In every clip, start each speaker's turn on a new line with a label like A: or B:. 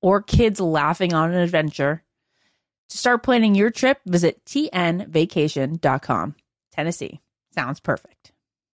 A: or kids laughing on an adventure. To start planning your trip, visit tnvacation.com. Tennessee sounds perfect.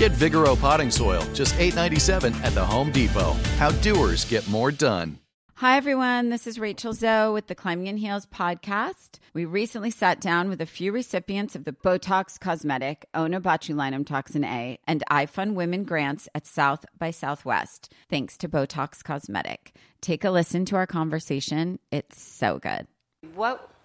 B: Get Vigoro potting soil, just $8.97 at the Home Depot. How doers get more done.
C: Hi, everyone. This is Rachel Zoe with the Climbing in Heels podcast. We recently sat down with a few recipients of the Botox Cosmetic, Onabotulinum Toxin A, and I Fund Women grants at South by Southwest, thanks to Botox Cosmetic. Take a listen to our conversation. It's so good. What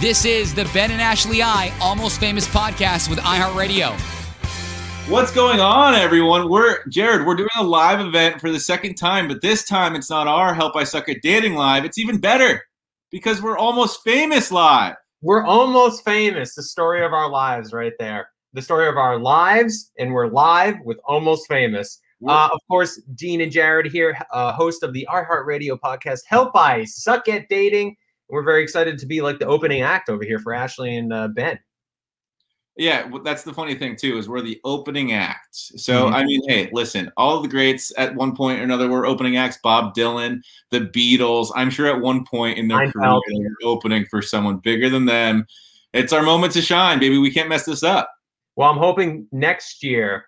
D: This is the Ben and Ashley I Almost Famous podcast with iHeartRadio.
E: What's going on, everyone? We're Jared. We're doing a live event for the second time, but this time it's not our Help I Suck at Dating live. It's even better because we're almost famous live.
F: We're almost famous. The story of our lives, right there. The story of our lives, and we're live with almost famous. Uh, of course, Dean and Jared here, uh, host of the iHeartRadio podcast, Help I Suck at Dating. We're very excited to be like the opening act over here for Ashley and uh, Ben.
E: Yeah, well, that's the funny thing too is we're the opening act. So
F: Mhm.
E: I mean, hey, listen, all the greats at one point or another were opening acts. Bob Dylan, the Beatles. I'm sure at one point in their career they were opening for someone bigger than them. It's our moment to shine, baby. We can't mess this up.
F: Well, I'm hoping next year,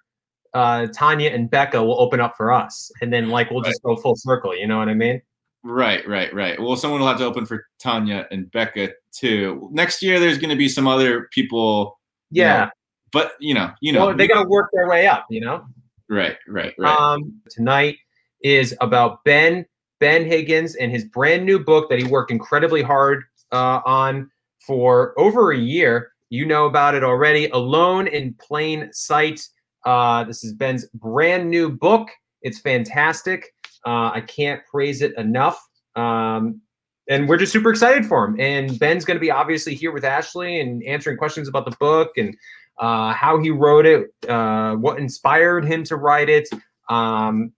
F: uh, Tanya and Becca will open up for us, and then like we'll just go full circle. You know what I mean?
E: Right, right, right. Well, someone will have to open for Tanya and Becca too. Next year, there's going to be some other people. you
F: Yeah.
E: know, but you know, you know,
F: well, they got to work their way up. You know.
E: right, right, right.
F: Um, tonight is about Ben Ben Higgins and his brand new book that he worked incredibly hard uh, on for over a year. You know about it already. Alone in Plain Sight. Uh, this is Ben's brand new book. It's fantastic. Uh, I can't praise it enough. Um, and we're just super excited for him. And Ben's going to be obviously here with Ashley and answering questions about the book and uh, how he wrote it, uh, what inspired him to write it. Um,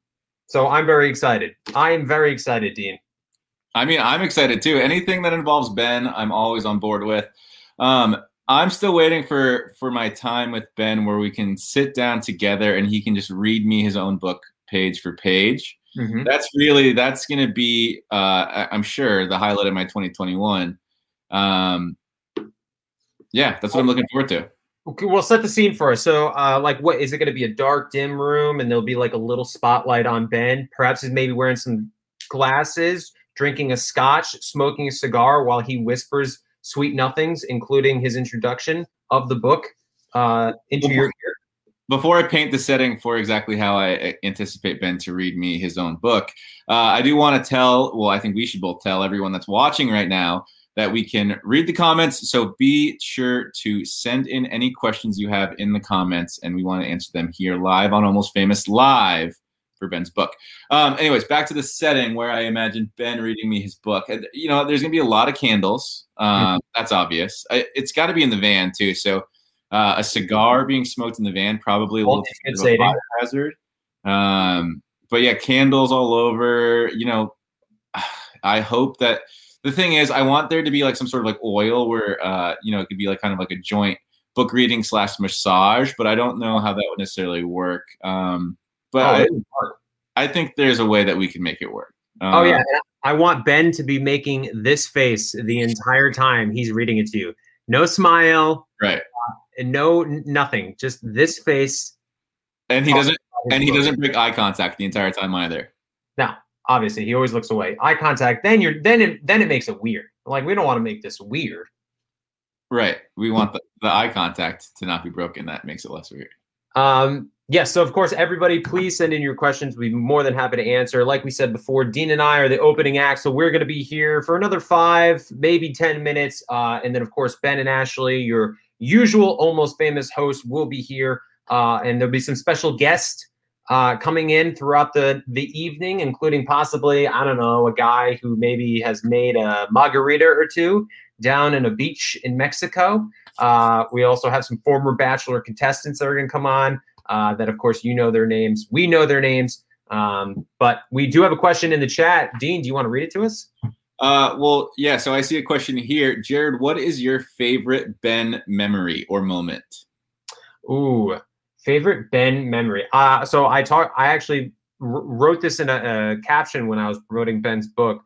F: so I'm very excited. I am very excited, Dean.
E: I mean, I'm excited too. Anything that involves Ben, I'm always on board with. Um, I'm still waiting for for my time with Ben where we can sit down together and he can just read me his own book page for page.
F: Mhm.
E: That's really that's going to be, uh, I'm sure, the highlight of my 2021. Um, yeah, that's what I'm looking forward to.
F: Okay, we'll set the scene for us. So, uh, like, what is it going to be? A dark, dim room, and there'll be like a little spotlight on Ben. Perhaps he's maybe wearing some glasses, drinking a scotch, smoking a cigar while he whispers sweet nothings, including his introduction of the book uh, into your ear.
E: Before I paint the setting for exactly how I uh, anticipate Ben to read me his own book, uh, I do want to tell, well, I think we should both tell everyone that's watching right now that we can read the comments. So be sure to send in any questions you have in the comments, and we want to answer them here live on Almost Famous Live for Ben's book. Um, anyways, back to the setting where I imagine Ben reading me his book. You know, there's going to be a lot of candles. Um, That's obvious. I, it's got to be in the van, too. So uh, a cigar being smoked in the van, probably a little bit of a fire hazard. Um, but yeah, candles all over. You know, I hope that the thing is, I want there to be like some sort of like oil where uh, you know it could be like kind of like a joint book reading slash massage, but I don't know how that would necessarily work. Um, but
F: Oh,
E: I,
F: it would work.
E: I think there's a way that we can make it work.
F: Oh
E: Uh,
F: yeah, I want Ben to be making this face the entire time he's reading it to you. No smile,
E: right.
F: And no nothing. Just this face.
E: And he doesn't and he doesn't break eye contact the entire time either.
F: No, obviously he always looks away. Eye contact. Then you're then it then it makes it weird. Like we don't want to make this weird.
E: Right. We want the, the eye contact to not be broken. That makes it less weird.
F: Um, yes, so of course, everybody, please send in your questions. We'd be more than happy to answer. Like we said before, Dean and I are the opening act, so we're going to be here for another five, maybe 10 minutes. Uh, and then, of course, Ben and Ashley, your usual almost famous hosts, will be here. Uh, and there'll be some special guests uh, coming in throughout the, the evening, including possibly, I don't know, a guy who maybe has made a margarita or two down in a beach in Mexico. Uh, we also have some former Bachelor contestants that are going to come on. Uh, that, of course, you know their names. We know their names. Um, but we do have a question in the chat. Dean, do you want to read it to us?
E: Uh, well, yeah. So I see a question here, Jared. What is your favorite Ben memory or moment?
F: Ooh, favorite Ben memory. Uh, so I talk. I actually wr- wrote this in a, a caption when I was promoting Ben's book.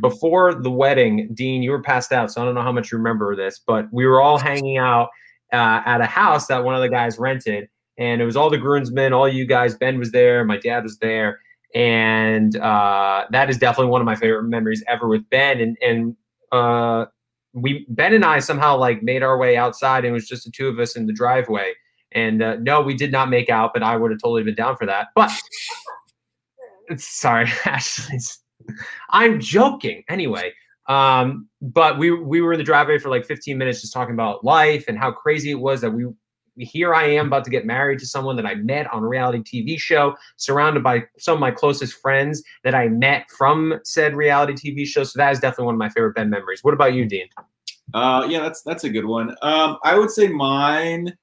F: Before the wedding, Dean, you were passed out, so I don't know how much you remember this, but we were all hanging out uh, at a house that one of the guys rented, and it was all the groomsmen, all you guys. Ben was there, my dad was there, and uh, that is definitely one of my favorite memories ever with Ben. And and uh, we Ben and I somehow like made our way outside, and it was just the two of us in the driveway. And uh, no, we did not make out, but I would have totally been down for that. But sorry, Ashley. I'm joking. Anyway, um, but we we were in the driveway for like 15 minutes just talking about life and how crazy it was that we here I am about to get married to someone that I met on a reality TV show, surrounded by some of my closest friends that I met from said reality TV show. So that is definitely one of my favorite Ben memories. What about you, Dean?
E: Uh, yeah, that's that's a good one. Um, I would say mine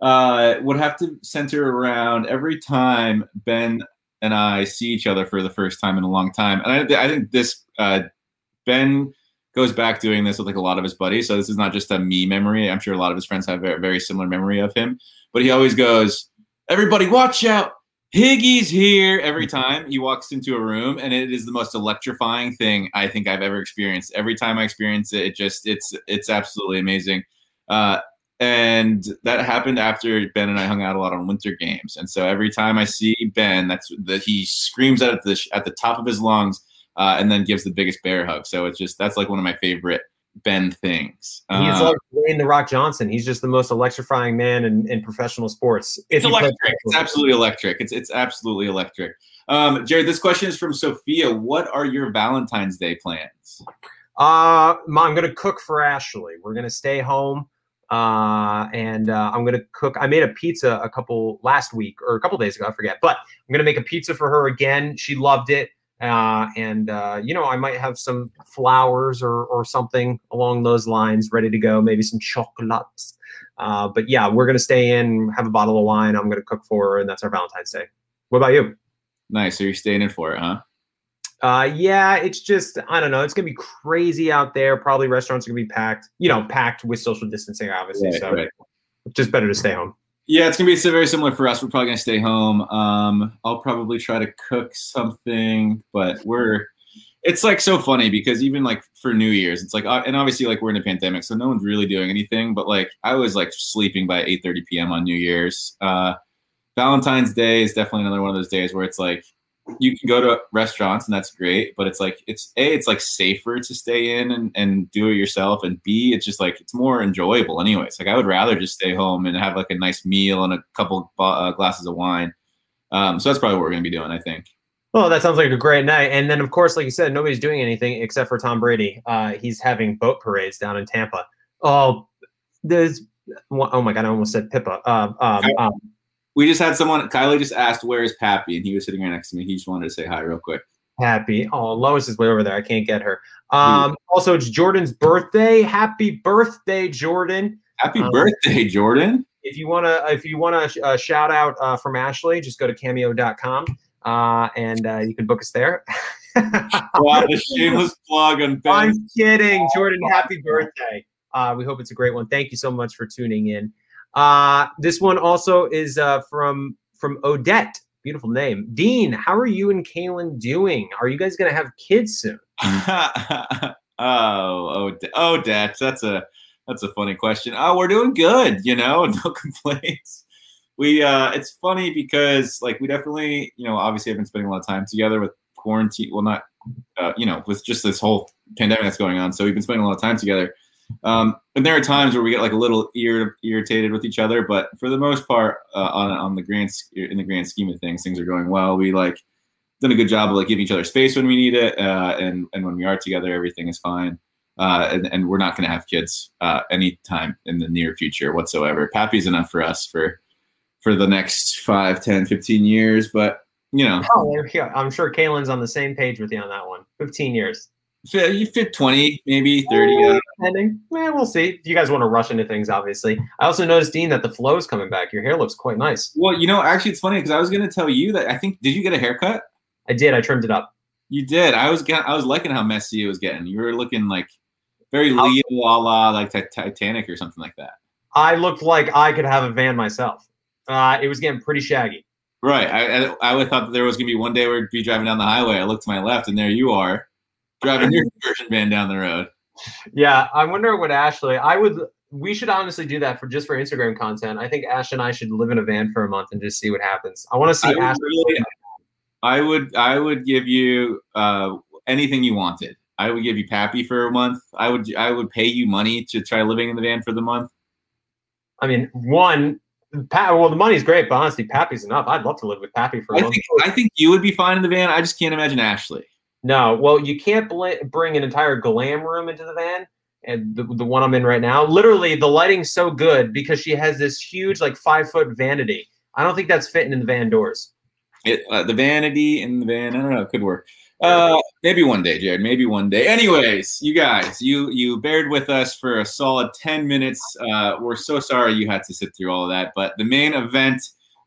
E: uh, would have to center around every time Ben and I see each other for the first time in a long time, and I, I think this uh, Ben goes back doing this with like a lot of his buddies. So this is not just a me memory. I'm sure a lot of his friends have a very similar memory of him. But he always goes, "Everybody, watch out! Higgy's here!" Every time he walks into a room, and it is the most electrifying thing I think I've ever experienced. Every time I experience it, it just it's it's absolutely amazing. Uh, and that happened after Ben and I hung out a lot on winter games. And so every time I see Ben, that's that he screams out at the at the top of his lungs, uh, and then gives the biggest bear hug. So it's just that's like one of my favorite Ben things.
F: He's
E: Uh,
F: like Dwayne the Rock Johnson. He's just the most electrifying man in, in professional sports.
E: It's electric. It's absolutely electric. It's it's absolutely electric. Um, Jared, this question is from Sophia. What are your Valentine's Day plans?
F: Uh, I'm gonna cook for Ashley. We're gonna stay home, uh, and uh, I'm gonna cook. I made a pizza a couple last week or a couple days ago. I forget, but I'm gonna make a pizza for her again. She loved it, uh, and uh, you know I might have some flowers or or something along those lines ready to go. Maybe some chocolates. Uh, but yeah, we're gonna stay in, have a bottle of wine. I'm gonna cook for her, and that's our Valentine's Day. What about you?
E: Nice. So you're staying in for it, huh?
F: Uh, yeah, it's just I don't know. It's gonna be crazy out there. Probably restaurants are gonna be packed. You know, packed with social distancing, obviously.
E: Right,
F: so
E: right.
F: just better to stay home.
E: Yeah, it's gonna be very similar for us. We're probably gonna stay home. Um, I'll probably try to cook something, but we're. It's like so funny because even like for New Year's, it's like, and obviously like we're in a pandemic, so no one's really doing anything. But like I was like sleeping by eight thirty p.m. on New Year's. Uh, Valentine's Day is definitely another one of those days where it's like you can go to restaurants and that's great, but it's like it's a it's like safer to stay in and, and do it yourself, and b it's just like it's more enjoyable anyways. Like I would rather just stay home and have like a nice meal and a couple uh, glasses of wine. Um, so that's probably what we're gonna be doing, I think.
F: Oh, that sounds like a great night. And then, of course, like you said, nobody's doing anything except for Tom Brady. Uh, he's having boat parades down in Tampa. Oh, there's. Oh my god, I almost said Pippa. Um, um, um,
E: We just had someone. Kylie just asked where is Pappy, and he was sitting right next to me. He just wanted to say hi real quick.
F: happy. Oh, Lois is way over there. I can't get her. Um, also, it's Jordan's birthday. Happy birthday, Jordan.
E: Happy
F: Um,
E: birthday, Jordan!
F: if you want to if you want to uh, shout out uh, from ashley just go to cameo.com uh, and uh, you can book us there
E: Wow, the shameless plug on Ben.
F: i'm kidding jordan happy birthday uh, we hope it's a great one thank you so much for tuning in uh, this one also is uh, from from odette beautiful name dean how are you and caelynn doing are you guys going to have kids soon
E: oh, oh, oh, that's a that's a funny question. Oh, we're doing good, you know, no complaints. We uh it's funny because like we definitely, you know, obviously have been spending a lot of time together with quarantine. Well, not uh, you know, with just this whole pandemic that's going on. So we've been spending a lot of time together. Um, and there are times where we get like a little ir- irritated with each other, but for the most part, uh, on on the grand in the grand scheme of things, things are going well. We like done a good job of like giving each other space when we need it, uh, and and when we are together, everything is fine. Uh, and, and we're not going to have kids uh, anytime in the near future whatsoever. Pappy's enough for us for for the next 5, 10, 15 years. But you know,
F: oh i'm sure caelynn's on the same page with you on that one 15 years
E: you fit 20, maybe 30. I don't.
F: Depending. Eh, we'll see. You guys want to rush into things, obviously. I also noticed, Dean, that the flow is coming back. Your hair looks quite nice.
E: Well, you know, actually, it's funny because I was going to tell you that I think did you get a haircut?
F: I did. I trimmed it up.
E: You did. I was I was liking how messy it was getting. You were looking like very Leo la la like Ti- Titanic or something like that.
F: I looked like I could have a van myself. Uh, it was getting pretty shaggy.
E: Right. I I, I would thought that there was gonna be one day where we'd be driving down the highway. I looked to my left, and there you are, driving your conversion van down the road.
F: Yeah, I wonder what Ashley. I would. We should honestly do that for just for Instagram content. I think Ash and I should live in a van for a month and just see what happens. I want to see
E: I would,
F: Ash.
E: really- I would I would give you uh, anything you wanted. I would give you Pappy for a month. I would I would pay you money to try living in the van for the month.
F: I mean, one. Pat, well, the money's great, but honestly, Pappy's enough. I'd love to live with Pappy for a
E: I
F: month.
E: think I think you would be fine in the van. I just can't imagine Ashley.
F: No, well, you can't bl- bring an entire glam room into the van. And the, the one I'm in right now, literally, the lighting's so good because she has this huge, like five foot vanity. I don't think that's fitting in the van doors.
E: It, uh, the vanity in the van. I don't know. It could work. Uh, maybe one day, Jared. Maybe one day. Anyways, you guys, you you bared with us for a solid ten minutes. Uh, we're so sorry you had to sit through all of that, but the main event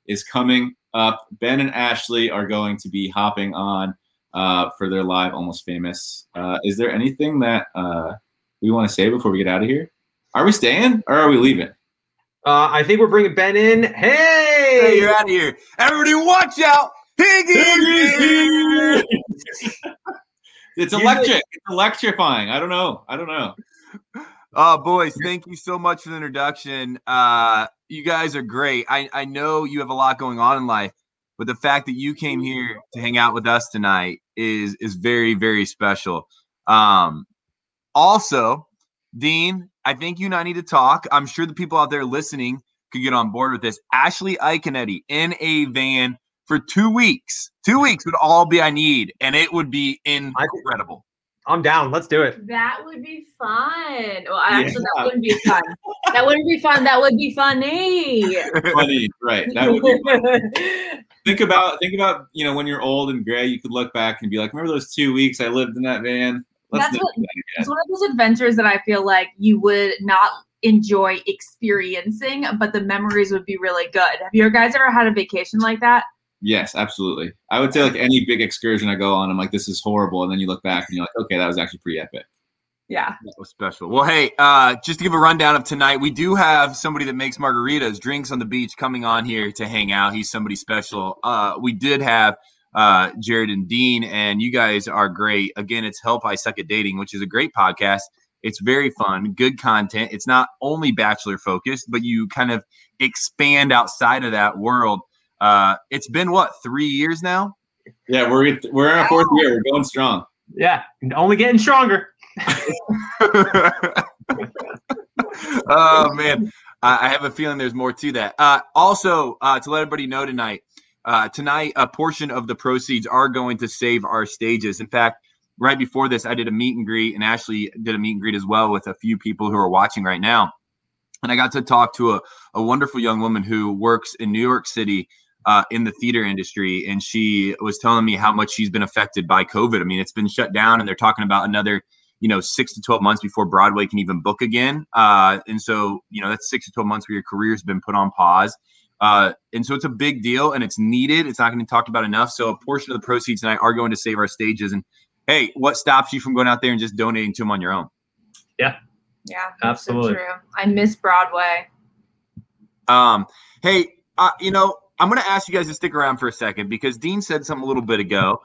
E: is coming up. Ben and Ashley are going to be hopping on uh, for their live Almost Famous. Uh, is there anything that uh, we want to say before we get out of here? Are we staying or are we leaving?
F: Uh, I think we're bringing Ben in. Hey,
G: Hey, you're out of here. Everybody, watch out. Higgy!
E: It's electric. It's electrifying. I don't know. I don't know.
G: Oh, boys, thank you so much for the introduction. Uh, you guys are great. I, I know you have a lot going on in life, but the fact that you came here to hang out with us tonight is is very, very special. Um, also, Dean, I think you and I need to talk. I'm sure the people out there listening could get on board with this. Ashley Iaconetti in a van for two weeks. Two weeks would all be I need, and it would be incredible.
F: I'm down. Let's do it.
H: That would be fun. Well, actually,
E: Yeah.
H: that wouldn't be fun. that wouldn't be fun. That would be funny.
E: Funny, right? That would be fun. think about think about you know when you're old and gray, you could look back and be like, remember those two weeks I lived in that van? Let's
H: That's what-
E: that
H: It's one of those adventures that I feel like you would not enjoy experiencing, but the memories would be really good. Have you guys ever had a vacation like that?
E: Yes, absolutely. I would say like any big excursion I go on, I'm like, this is horrible, and then you look back and you're like, okay, that was actually pretty epic.
H: Yeah.
G: That was special. Well, hey, uh, just to give a rundown of tonight, we do have somebody that makes margaritas, drinks on the beach, coming on here to hang out. He's somebody special. Uh, we did have uh, Jared and Dean, and you guys are great. Again, it's Help I Suck at Dating, which is a great podcast. It's very fun, good content. It's not only bachelor focused, but you kind of expand outside of that world. Uh, it's been what three years now?
E: Yeah, we're we're in our fourth year. We're going strong.
F: Yeah, only getting stronger.
G: oh man, I I have a feeling there's more to that. Uh, also, uh, to let everybody know tonight, uh, tonight a portion of the proceeds are going to save our stages. In fact, right before this, I did a meet and greet, and Ashley did a meet and greet as well with a few people who are watching right now. And I got to talk to a, a wonderful young woman who works in New York City uh, in the theater industry, and she was telling me how much she's been affected by COVID. I mean, it's been shut down, and they're talking about another you know six to 12 months before broadway can even book again uh, and so you know that's six to 12 months where your career's been put on pause uh, and so it's a big deal and it's needed it's not going to be talked about enough so a portion of the proceeds tonight are going to save our stages and hey what stops you from going out there and just donating to them on your own
H: Yeah. that's so
F: Absolutely.
H: true. I miss Broadway.
G: Um, hey, uh, you know, I'm going to ask you guys to stick around for a second because Dean said something a little bit ago.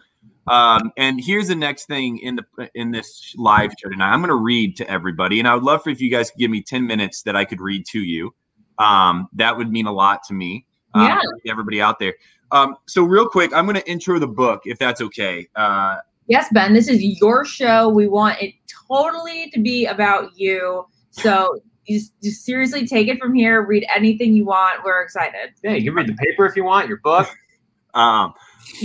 G: Um, and here's the next thing in the in this live show tonight. I'm going to read to everybody, and I would love for if you guys could give me 10 minutes that I could read to you. Um, that would mean a lot to me. uh,
H: Yeah.
G: everybody out there. Um, so real quick, I'm going to intro the book if that's okay. Uh,
H: Yes, Ben, this is your show. We want it totally to be about you. So you just, just seriously take it from here. Read anything you want. We're excited.
F: Yeah, you can read the paper if you want, your book.
G: Um,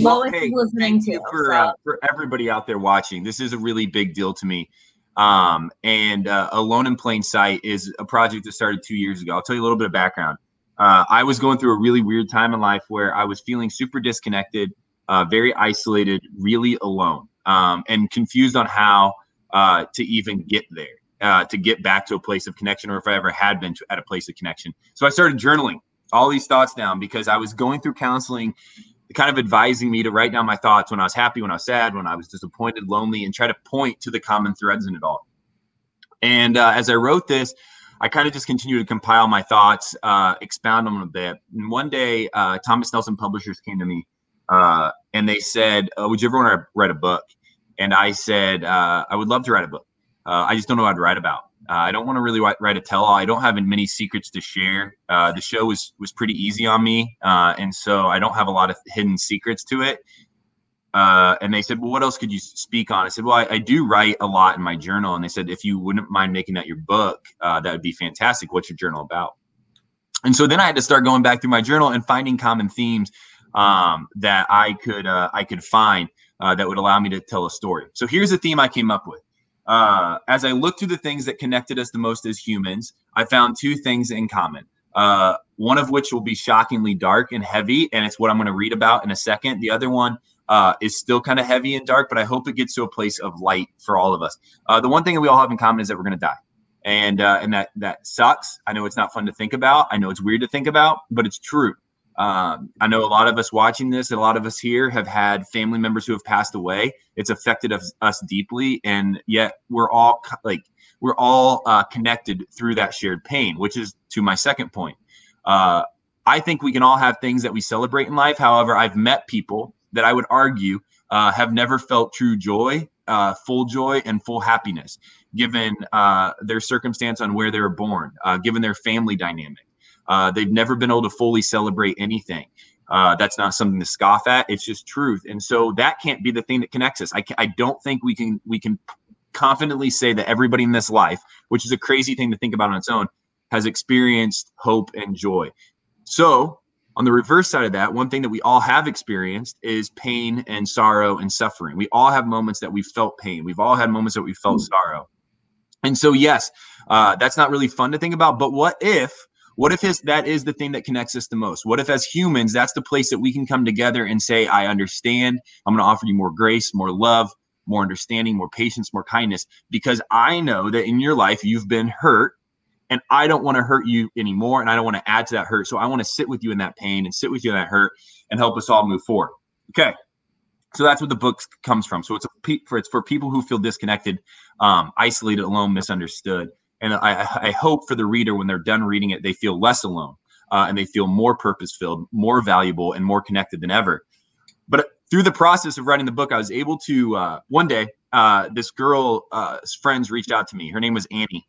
G: well,
H: Lois
G: hey,
H: is listening
G: thank you for
H: so-
G: uh, for everybody out there watching. This is a really big deal to me. Um, and uh, Alone in Plain Sight is a project that started two years ago. I'll tell you a little bit of background. Uh, I was going through a really weird time in life where I was feeling super disconnected, uh, very isolated, really alone, um, and confused on how uh, to even get there, uh, to get back to a place of connection, or if I ever had been to, at a place of connection. So I started journaling all these thoughts down because I was going through counseling kind of advising me to write down my thoughts when I was happy, when I was sad, when I was disappointed, lonely, and try to point to the common threads in it all. And uh, as I wrote this, I kind of just continued to compile my thoughts, uh, expound on them a bit. And one day, uh, Thomas Nelson Publishers came to me uh, and they said, uh, Would you ever want to write a book? And I said, I would love to write a book. Uh, I just don't know what to write about. Uh, I don't want to really write, write a tell-all. I don't have many secrets to share. Uh, the show was was pretty easy on me, uh, and so I don't have a lot of hidden secrets to it. Uh, and they said, "Well, what else could you speak on?" I said, "Well, I, I do write a lot in my journal." And they said, "If you wouldn't mind making that your book, uh, that would be fantastic. What's your journal about?" And so then I had to start going back through my journal and finding common themes um, that I could I could find that would allow me to tell a story. So here's a theme I came up with. Uh, as I looked through the things that connected us the most as humans, I found two things in common. Uh, one of which will be shockingly dark and heavy, and it's what I'm going to read about in a second. The other one uh, is still kind of heavy and dark, but I hope it gets to a place of light for all of us. Uh, the one thing that we all have in common is that we're going to die, and uh, and that that sucks. I know it's not fun to think about. I know it's weird to think about, but it's true. Um, I know a lot of us watching this, a lot of us here have had family members who have passed away. It's affected us, us deeply, and yet we're all like we're all uh, connected through that shared pain, which is to my second point. Uh, I think we can all have things that we celebrate in life. However, I've met people that I would argue uh, have never felt true joy, uh, full joy, and full happiness, given uh, their circumstance on where they were born, uh, given their family dynamic. Uh, they've never been able to fully celebrate anything. Uh, that's not something to scoff at. It's just truth, and so that can't be the thing that connects us. I, I don't think we can we can confidently say that everybody in this life, which is a crazy thing to think about on its own, has experienced hope and joy. So, on the reverse side of that, one thing that we all have experienced is pain and sorrow and suffering. We all have moments that we felt pain. We've all had moments that we felt sorrow. And so, yes, uh, that's not really fun to think about. But what if, what if his, that is the thing that connects us the most? What if, as humans, that's the place that we can come together and say, I understand. I'm going to offer you more grace, more love, more understanding, more patience, more kindness, because I know that in your life you've been hurt and I don't want to hurt you anymore. And I don't want to add to that hurt. So I want to sit with you in that pain and sit with you in that hurt and help us all move forward. Okay. So that's what the book comes from. So it's a for it's for people who feel disconnected, um, isolated, alone, misunderstood. And I, I hope for the reader when they're done reading it, they feel less alone uh, and they feel more purpose filled, more valuable, and more connected than ever. But through the process of writing the book, I was able to uh, one day uh, this girl uh, friends reached out to me. Her name was Annie,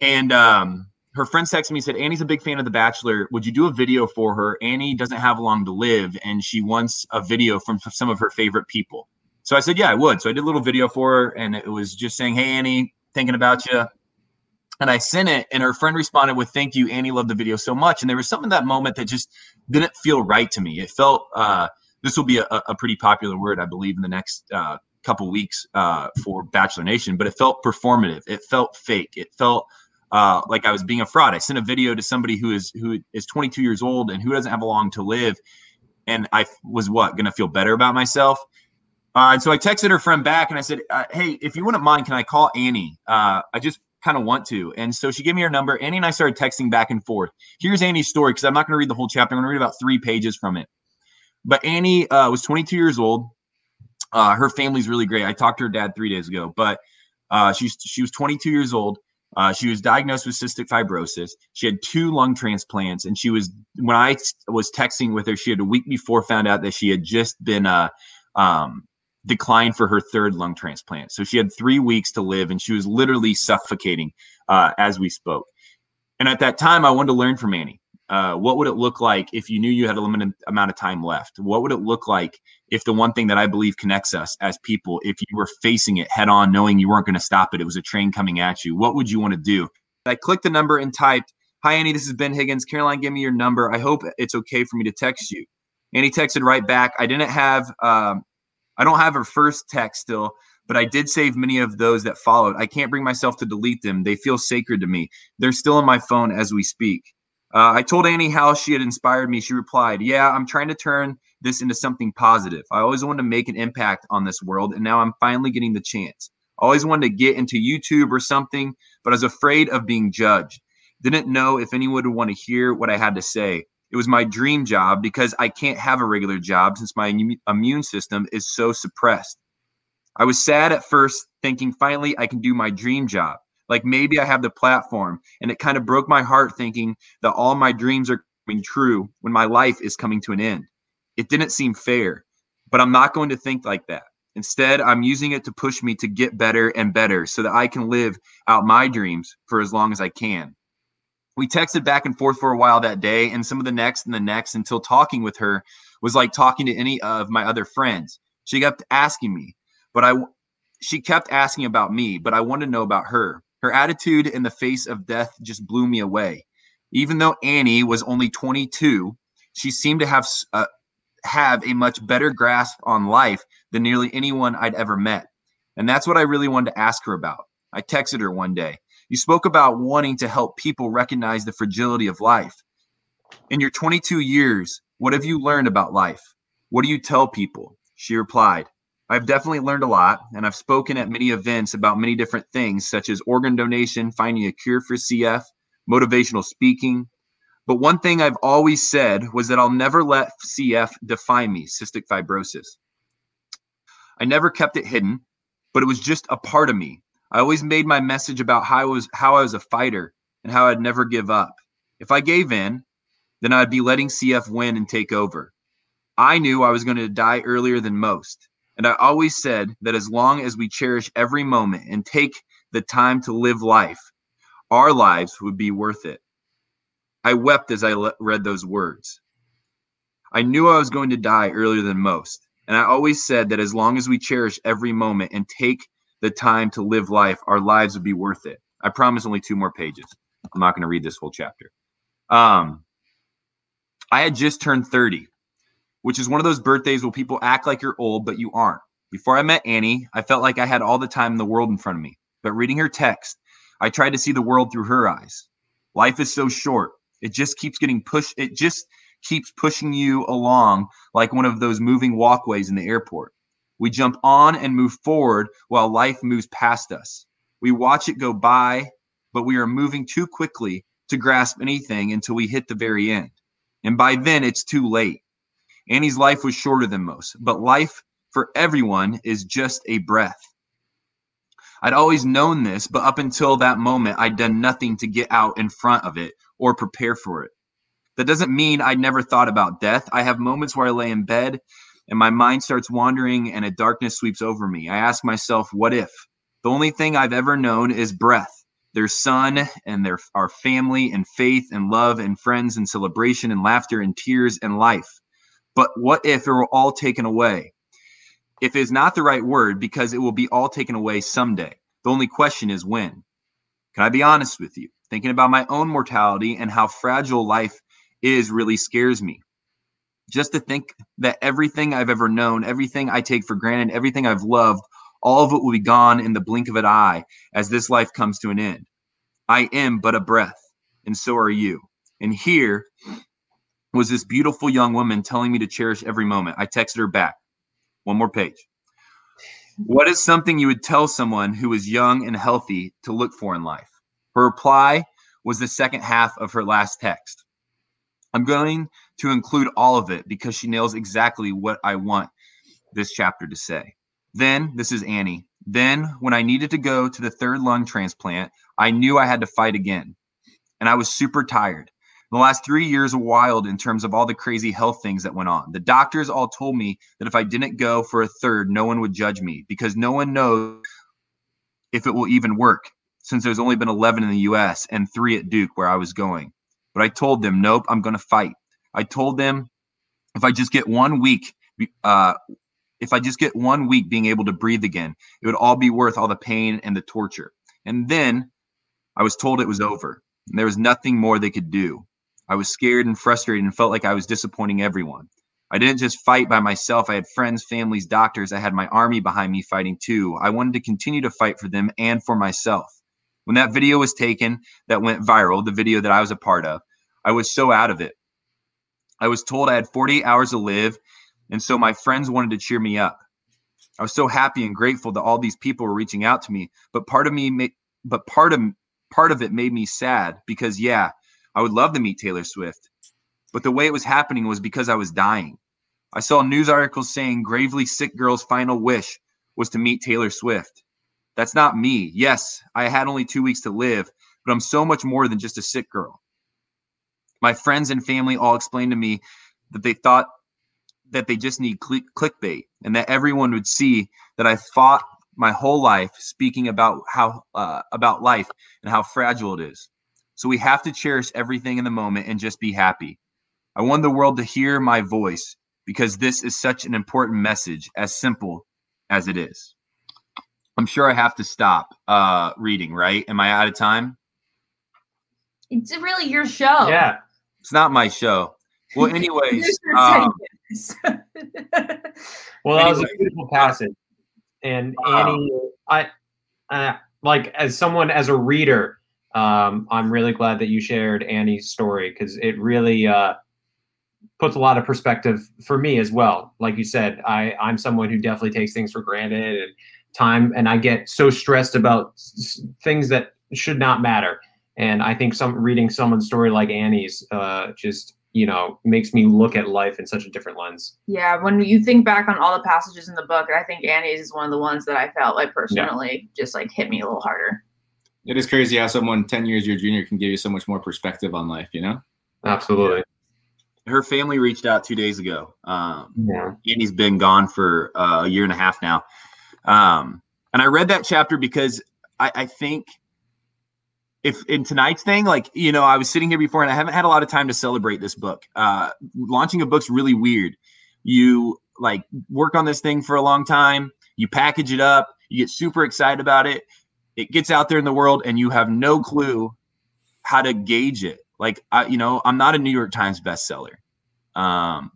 G: and um, her friends texted me and said Annie's a big fan of The Bachelor. Would you do a video for her? Annie doesn't have long to live, and she wants a video from some of her favorite people. So I said, yeah, I would. So I did a little video for her, and it was just saying, hey Annie, thinking about you. And I sent it, and her friend responded with, "Thank you, Annie. Loved the video so much." And there was something in that moment that just didn't feel right to me. It felt uh, this will be a, a pretty popular word, I believe, in the next uh, couple weeks uh, for Bachelor Nation. But it felt performative. It felt fake. It felt uh, like I was being a fraud. I sent a video to somebody who is who is 22 years old and who doesn't have a long to live, and I was what going to feel better about myself. Uh, and so I texted her friend back and I said, uh, "Hey, if you wouldn't mind, can I call Annie? Uh, I just kind of want to." And so she gave me her number. Annie and I started texting back and forth. Here's Annie's story because I'm not going to read the whole chapter. I'm going to read about three pages from it. But Annie uh, was 22 years old. Uh, her family's really great. I talked to her dad three days ago, but uh, she's she was 22 years old. Uh, she was diagnosed with cystic fibrosis. She had two lung transplants, and she was when I was texting with her, she had a week before found out that she had just been uh, um, declined for her third lung transplant. So she had three weeks to live, and she was literally suffocating uh, as we spoke. And at that time, I wanted to learn from Annie. Uh, what would it look like if you knew you had a limited amount of time left? What would it look like if the one thing that I believe connects us as people, if you were facing it head on, knowing you weren't going to stop it, it was a train coming at you, what would you want to do? I clicked the number and typed, Hi, Annie, this is Ben Higgins. Caroline, give me your number. I hope it's okay for me to text you. Annie texted right back. I didn't have, um, I don't have her first text still, but I did save many of those that followed. I can't bring myself to delete them. They feel sacred to me. They're still on my phone as we speak. Uh, I told Annie how she had inspired me. She replied, Yeah, I'm trying to turn this into something positive. I always wanted to make an impact on this world, and now I'm finally getting the chance. I always wanted to get into YouTube or something, but I was afraid of being judged. Didn't know if anyone would want to hear what I had to say. It was my dream job because I can't have a regular job since my immune system is so suppressed. I was sad at first, thinking finally I can do my dream job. Like maybe I have the platform. And it kind of broke my heart thinking that all my dreams are coming true when my life is coming to an end. It didn't seem fair, but I'm not going to think like that. Instead, I'm using it to push me to get better and better so that I can live out my dreams for as long as I can. We texted back and forth for a while that day, and some of the next and the next until talking with her was like talking to any of my other friends. She kept asking me, but I, she kept asking about me, but I wanted to know about her. Her attitude in the face of death just blew me away. Even though Annie was only 22, she seemed to have uh, have a much better grasp on life than nearly anyone I'd ever met. And that's what I really wanted to ask her about. I texted her one day. You spoke about wanting to help people recognize the fragility of life. In your 22 years, what have you learned about life? What do you tell people? She replied, I've definitely learned a lot, and I've spoken at many events about many different things, such as organ donation, finding a cure for CF, motivational speaking. But one thing I've always said was that I'll never let CF define me, cystic fibrosis. I never kept it hidden, but it was just a part of me. I always made my message about how I was how I was a fighter and how I'd never give up. If I gave in, then I'd be letting CF win and take over. I knew I was going to die earlier than most. And I always said that as long as we cherish every moment and take the time to live life, our lives would be worth it. I wept as I le- read those words. I knew I was going to die earlier than most. And I always said that as long as we cherish every moment and take the time to live life, our lives would be worth it. I promise only two more pages. I'm not going to read this whole chapter. Um, I had just turned 30, which is one of those birthdays where people act like you're old, but you aren't. Before I met Annie, I felt like I had all the time in the world in front of me. But reading her text, I tried to see the world through her eyes. Life is so short. It just keeps getting pushed. It just keeps pushing you along like one of those moving walkways in the airport. We jump on and move forward while life moves past us. We watch it go by, but we are moving too quickly to grasp anything until we hit the very end. And by then, it's too late. Annie's life was shorter than most, but life for everyone is just a breath. I'd always known this, but up until that moment, I'd done nothing to get out in front of it or prepare for it. That doesn't mean I'd never thought about death. I have moments where I lay in bed and my mind starts wandering and a darkness sweeps over me. I ask myself, what if? The only thing I've ever known is breath. Their son and their our family and faith and love and friends and celebration and laughter and tears and life. But what if it were all taken away? If is not the right word because it will be all taken away someday. The only question is when. Can I be honest with you? Thinking about my own mortality and how fragile life is really scares me. Just to think that everything I've ever known, everything I take for granted, everything I've loved, all of it will be gone in the blink of an eye as this life comes to an end. I am but a breath, and so are you. And here was this beautiful young woman telling me to cherish every moment. I texted her back. One more page. What is something you would tell someone who is young and healthy to look for in life? Her reply was the second half of her last text. I'm going to include all of it because she nails exactly what I want this chapter to say. Then, this is Annie. Then, when I needed to go to the third lung transplant, I knew I had to fight again. And I was super tired. The last three years were wild in terms of all the crazy health things that went on. The doctors all told me that if I didn't go for a third, no one would judge me because no one knows if it will even work since there's only been 11 in the US and three at Duke where I was going. But I told them, nope, I'm going to fight. I told them if I just get one week, uh, if I just get one week being able to breathe again, it would all be worth all the pain and the torture. And then I was told it was over. And there was nothing more they could do. I was scared and frustrated and felt like I was disappointing everyone. I didn't just fight by myself. I had friends, families, doctors. I had my army behind me fighting too. I wanted to continue to fight for them and for myself. When that video was taken that went viral, the video that I was a part of, I was so out of it. I was told I had 48 hours to live, and so my friends wanted to cheer me up. I was so happy and grateful that all these people were reaching out to me, but part of me but part of part of it made me sad because yeah, I would love to meet Taylor Swift. But the way it was happening was because I was dying. I saw news articles saying gravely sick girl's final wish was to meet Taylor Swift. That's not me. Yes, I had only two weeks to live, but I'm so much more than just a sick girl. My friends and family all explained to me that they thought that they just need click- clickbait and that everyone would see that I fought my whole life speaking about how uh, about life and how fragile it is. So we have to cherish everything in the moment and just be happy. I want the world to hear my voice because this is such an important message, as simple as it is. I'm sure I have to stop uh, reading, right? Am I out of time?
H: It's really your show.
F: Yeah.
G: It's not my show. Well, anyways. Um,
F: Well, that was a beautiful passage. And
G: Wow.
F: Annie, I, uh, like as someone as a reader, um, I'm really glad that you shared Annie's story because it really uh, puts a lot of perspective for me as well. Like you said, I I'm someone who definitely takes things for granted and time, and I get so stressed about s- s- things that should not matter. And I think some reading someone's story like Annie's uh, just you know makes me look at life in such a different lens.
H: Yeah, when you think back on all the passages in the book, I think Annie's is one of the ones that I felt like personally just like hit me a little harder.
E: It is crazy how someone 10 years your junior can give you so much more perspective on life, you know?
F: Absolutely.
G: Her family reached out two days ago. Um,
F: Yeah.
G: Annie's been gone for uh, a year and a half now. Um, and I read that chapter because I, I think if in tonight's thing, like, you know, I was sitting here before and I haven't had a lot of time to celebrate this book. Uh, launching a book's really weird. You like work on this thing for a long time, you package it up, you get super excited about it. It gets out there in the world and you have no clue how to gauge it. Like, I, you know, I'm not a New York Times bestseller. Um,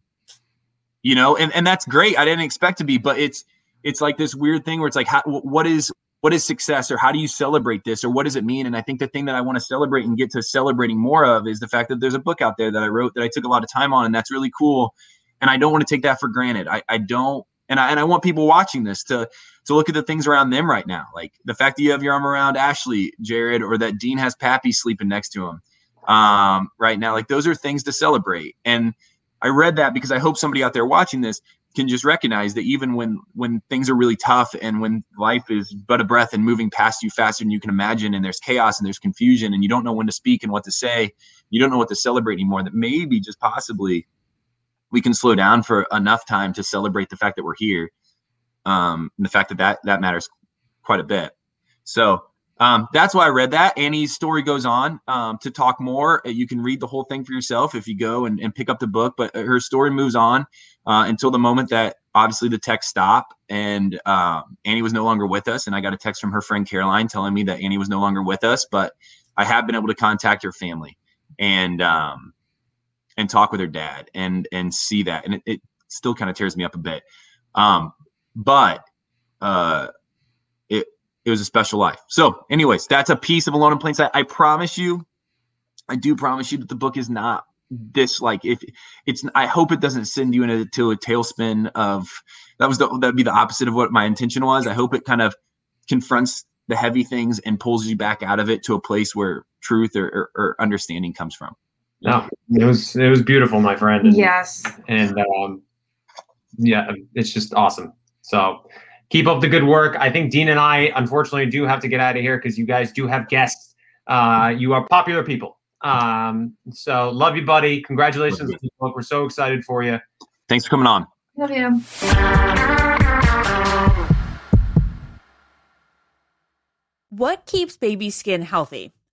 G: you know and, and that's great i didn't expect to be but it's it's like this weird thing where it's like how, what is what is success or how do you celebrate this or what does it mean? And i think the thing that i want to celebrate and get to celebrating more of is the fact that there's a book out there that i wrote that i took a lot of time on and that's really cool. And i don't want to take that for granted. I, I don't and I, and I want people watching this to to look at the things around them right now. Like the fact that you have your arm around ashley jared or that dean has pappy sleeping next to him um, right now. Like those are things to celebrate. And I read that because I hope somebody out there watching this can just recognize that even when when things are really tough and when life is but a breath and moving past you faster than you can imagine and there's chaos and there's confusion and you don't know when to speak and what to say, you don't know what to celebrate anymore that maybe just possibly we can slow down for enough time to celebrate the fact that we're here. Um, and the fact that that that matters quite a bit. So um, that's why I read that. Annie's story goes on um, to talk more. Uh, You can read the whole thing for yourself if you go and, and pick up the book. But uh, her story moves on uh, until the moment that obviously the text stopped and um, Annie was no longer with us. And I got a text from her friend Caroline telling me that Annie was no longer with us. But I have been able to contact her family and um, and talk with her dad and and see that. And it, it still kind of tears me up a bit. Um, but uh, it it was a special life. So, anyways, that's a piece of Alone in Plain Sight. I promise you, I do promise you that the book is not this like if it's I hope it doesn't send you into a tailspin of that was the that'd be the opposite of what my intention was. I hope it kind of confronts the heavy things and pulls you back out of it to a place where truth or, or, or understanding comes from.
F: No, it was it was beautiful, my friend. And,
H: Yes.
F: and um, yeah, it's just awesome. So keep up the good work. I think Dean and I, unfortunately, do have to get out of here because you guys do have guests. Uh, you are popular people. Um, so love you, buddy. Congratulations on the. We're so excited for you.
G: Thanks for coming on.
H: Love you.
A: What keeps baby skin healthy?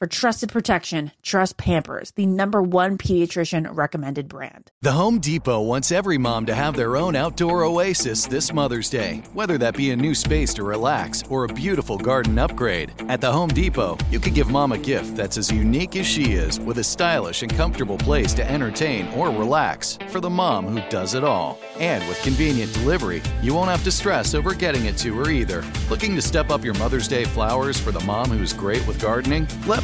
A: For trusted protection, trust Pampers, the number one pediatrician recommended brand.
B: The Home Depot wants every mom to have their own outdoor oasis this Mother's Day, whether that be a new space to relax or a beautiful garden upgrade. At the Home Depot, you could give mom a gift that's as unique as she is with a stylish and comfortable place to entertain or relax for the mom who does it all. And with convenient delivery, you won't have to stress over getting it to her either. Looking to step up your Mother's Day flowers for the mom who's great with gardening? Let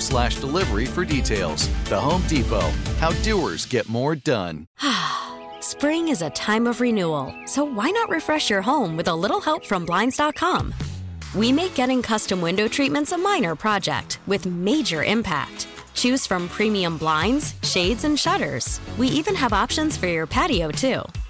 B: slash delivery for details. The Home Depot, how doers get more done.
I: Spring is a time of renewal, so why not refresh your home with a little help from Blinds.com? We make getting custom window treatments a minor project with major impact. Choose from premium blinds, shades, and shutters. We even have options for your patio, too.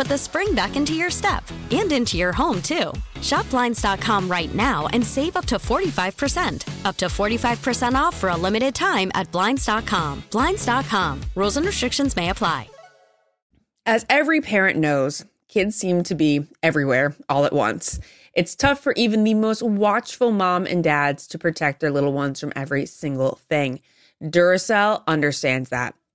I: put the spring back into your step and into your home, too. Shop Blinds.com right now and save up to 45%. Up to 45% off for a limited time at Blinds.com. Blinds.com. Rules and restrictions may apply.
A: As every parent knows, kids seem to be everywhere all at once. It's tough for even the most watchful mom and dads to protect their little ones from every single thing. Duracell understands that.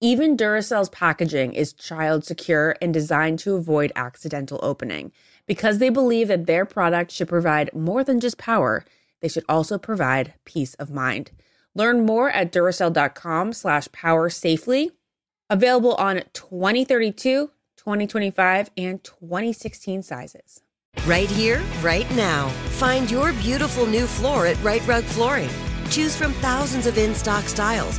A: Even Duracell's packaging is child secure and designed to avoid accidental opening. Because they believe that their product should provide more than just power, they should also provide peace of mind. Learn more at Duracell.com slash power safely. Available on 2032, 2025, and 2016 sizes.
J: Right here, right now. Find your beautiful new floor at Rite Rug Flooring. Choose from thousands of in stock styles,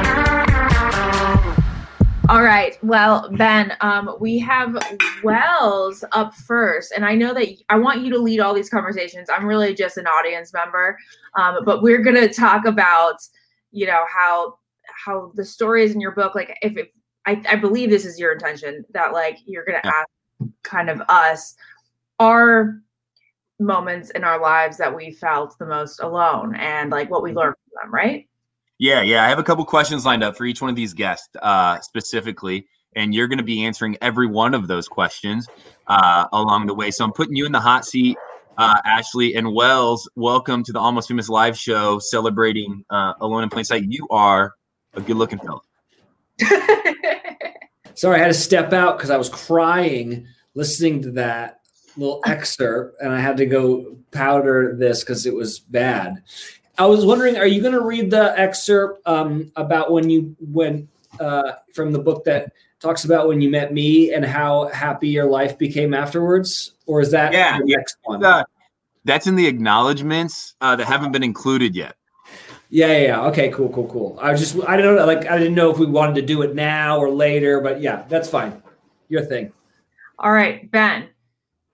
H: All right. Well, Ben, um, we have Wells up first, and I know that I want you to lead all these conversations. I'm really just an audience member, um, but we're going to talk about, you know, how how the stories in your book, like if, if I, I believe this is your intention that like you're going to ask kind of us our moments in our lives that we felt the most alone and like what we learned from them, right?
G: Yeah, yeah. I have a couple questions lined up for each one of these guests uh, specifically, and you're going to be answering every one of those questions uh, along the way. So I'm putting you in the hot seat, uh, Ashley and Wells. Welcome to the Almost Famous live show celebrating uh, Alone in Plain Sight. You are a good-looking fella.
K: Sorry, I had to step out because I was crying listening to that little excerpt, and I had to go powder this because it was bad. I was wondering, are you going to read the excerpt um, about when you when uh, from the book that talks about when you met me and how happy your life became afterwards, or is that
G: Yeah,
K: the
G: yeah.
K: next one?
G: Uh, that's in the acknowledgments uh, that haven't been included yet.
K: Yeah, yeah, yeah. Okay, cool, cool, cool. I was just, I don't know, like, I didn't know if we wanted to do it now or later, but yeah, that's fine. Your thing.
H: All right, Ben,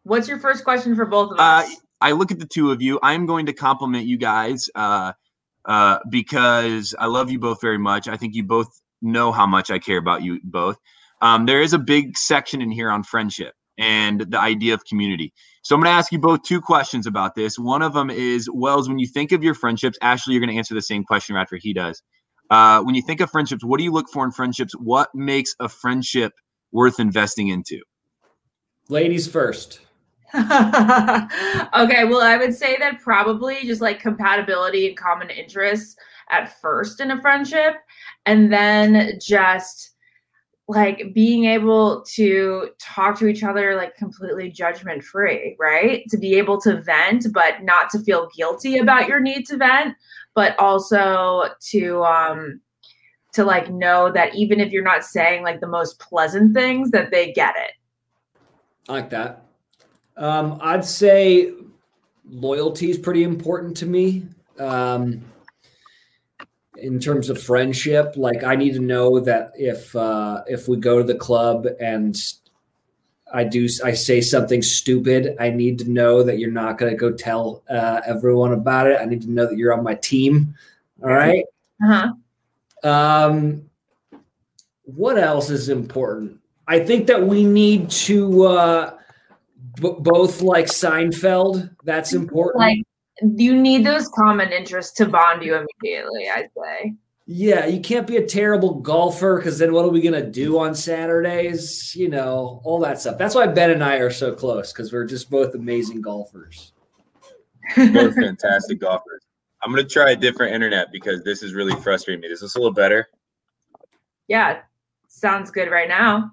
H: what's your first question for both of
G: Uh,
H: us?
G: I look at the two of you. I'm going to compliment you guys uh, uh, because I love you both very much. I think you both know how much I care about you both. Um, there is a big section in here on friendship and the idea of community. So I'm going to ask you both two questions about this. One of them is Wells, when you think of your friendships, Ashley, you're going to answer the same question after he does. Uh, when you think of friendships, what do you look for in friendships? What makes a friendship worth investing into?
K: Ladies first.
H: okay, well, I would say that probably just like compatibility and common interests at first in a friendship, and then just like being able to talk to each other like completely judgment free, right? To be able to vent, but not to feel guilty about your need to vent, but also to, um, to like know that even if you're not saying like the most pleasant things, that they get it.
K: I like that. Um, I'd say loyalty is pretty important to me. Um, in terms of friendship, like I need to know that if uh, if we go to the club and I do I say something stupid, I need to know that you're not going to go tell uh, everyone about it. I need to know that you're on my team. All right.
H: Uh-huh.
K: Um, what else is important? I think that we need to uh, b- both like Seinfeld. That's mm-hmm. important.
H: Like you need those common interests to bond you immediately, I'd say.
K: Yeah, you can't be a terrible golfer because then what are we gonna do on Saturdays? You know, all that stuff. That's why Ben and I are so close because we're just both amazing golfers.
G: Both fantastic golfers. I'm gonna try a different internet because this is really frustrating me. Is this a little better?
H: Yeah, sounds good right now.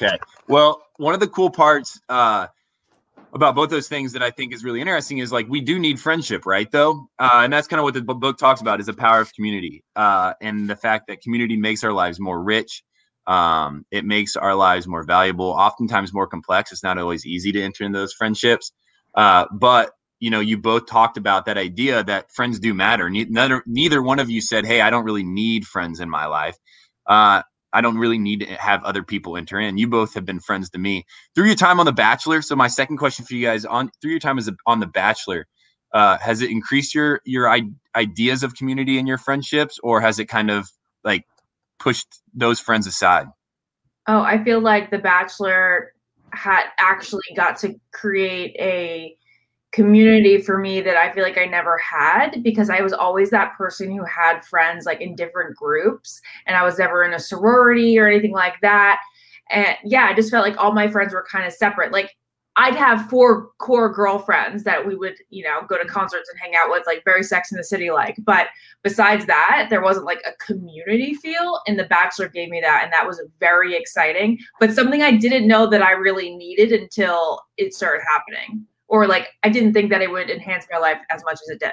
G: Okay. Well, one of the cool parts uh, about both those things that I think is really interesting is like we do need friendship, right? Though, uh, and that's kind of what the book talks about is the power of community uh, and the fact that community makes our lives more rich. Um, it makes our lives more valuable, oftentimes more complex. It's not always easy to enter into those friendships, uh, but you know, you both talked about that idea that friends do matter. Ne- Neither, neither one of you said, "Hey, I don't really need friends in my life." Uh, I don't really need to have other people enter in. You both have been friends to me through your time on The Bachelor. So my second question for you guys on through your time as a, on The Bachelor, uh, has it increased your your I- ideas of community and your friendships, or has it kind of like pushed those friends aside?
H: Oh, I feel like The Bachelor had actually got to create a community for me that I feel like I never had because I was always that person who had friends like in different groups and I was never in a sorority or anything like that. And yeah, I just felt like all my friends were kind of separate. Like I'd have four core girlfriends that we would, you know, go to mm-hmm. concerts and hang out with, like very Sex in the City like. But besides that, there wasn't like a community feel, and The Bachelor gave me that, and that was very exciting. But something I didn't know that I really needed until it started happening, or like I didn't think that it would enhance my life as much as it did.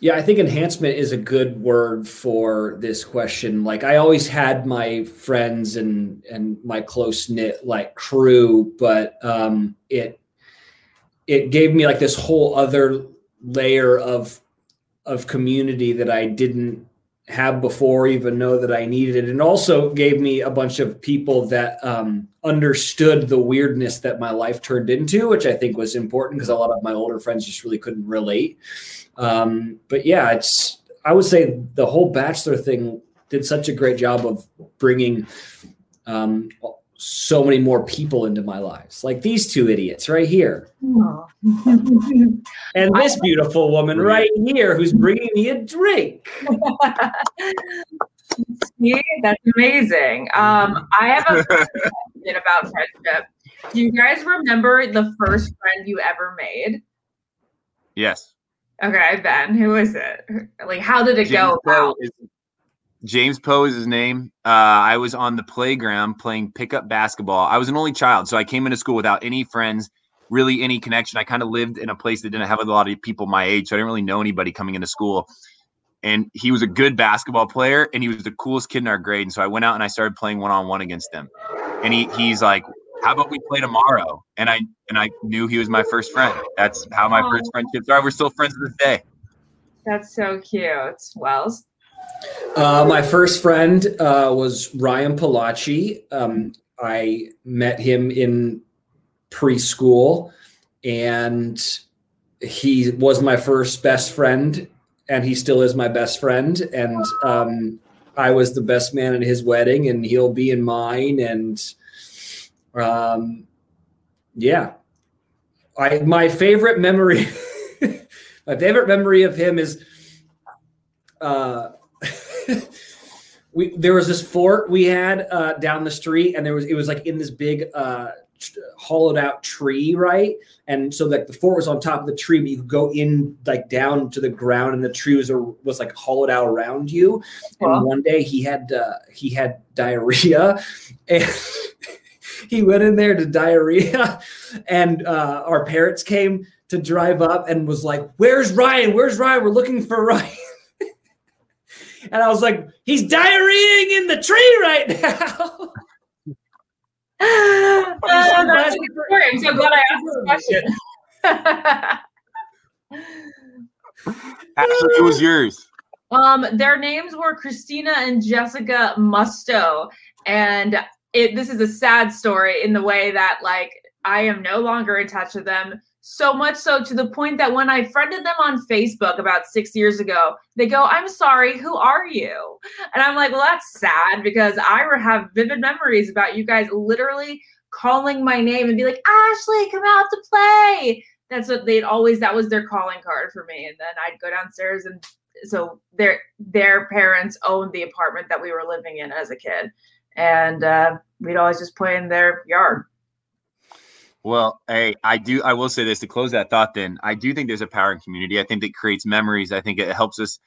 K: Yeah, I think enhancement is a good word for this question. Like I always had my friends and and my close knit like crew, but um it it gave me like this whole other layer of of community that I didn't have before even know that I needed it and also gave me a bunch of people that um understood the weirdness that my life turned into, which I think was important because a lot of my older friends just really couldn't relate. Um, but yeah, it's I would say the whole bachelor thing did such a great job of bringing um, so many more people into my lives, like these two idiots right here, and this beautiful woman right here who's bringing me a drink.
H: See, that's amazing. Um, I have a question about friendship. Do you guys remember the first friend you ever made?
G: Yes.
H: Okay, Ben, who is it? Like, how did it go?
G: Poe is, James Poe is his name. Uh, I was on the playground playing pickup basketball. I was an only child, so I came into school without any friends, really any connection. I kind of lived in a place that didn't have a lot of people my age, so I didn't really know anybody coming into school. And he was a good basketball player, and he was the coolest kid in our grade. And so I went out and I started playing one on one against him. And he he's like, "How about we play tomorrow?" And I and I knew he was my first friend. That's how my first friendships are. We're still friends to this day.
H: That's so cute. Wells.
K: Uh, my first friend uh, was Ryan Palacci. Um, I met him in preschool, and he was my first best friend, and he still is my best friend. And um, I was the best man at his wedding, and he'll be in mine. And um, yeah, I my favorite memory. my favorite memory of him is. Uh, we there was this fort we had uh, down the street, and there was it was like in this big uh, hollowed out tree, right? And so like the fort was on top of the tree, but you could go in like down to the ground, and the tree was was like hollowed out around you. And one day he had uh, he had diarrhea, and he went in there to diarrhea, and uh, our parents came to drive up and was like, "Where's Ryan? Where's Ryan? We're looking for Ryan." And I was like, he's diarrheaing in the tree right now.
H: Oh, that's a good story. I'm so glad I asked this question.
G: Actually, it was yours.
H: Um, their names were Christina and Jessica Musto, and it this is a sad story in the way that like I am no longer in touch with them. So much so to the point that when I friended them on Facebook about six years ago, they go, I'm sorry, who are you? And I'm like, well, that's sad because I have vivid memories about you guys literally calling my name and be like, Ashley, come out to play. That's what they'd always, that was their calling card for me. And then I'd go downstairs and so their their parents owned the apartment that we were living in as a kid. And uh, we'd always just play in their yard.
G: Well, hey, I do. I will say this to close that thought. Then I do think there's a power in community. I think it creates memories. I think it helps us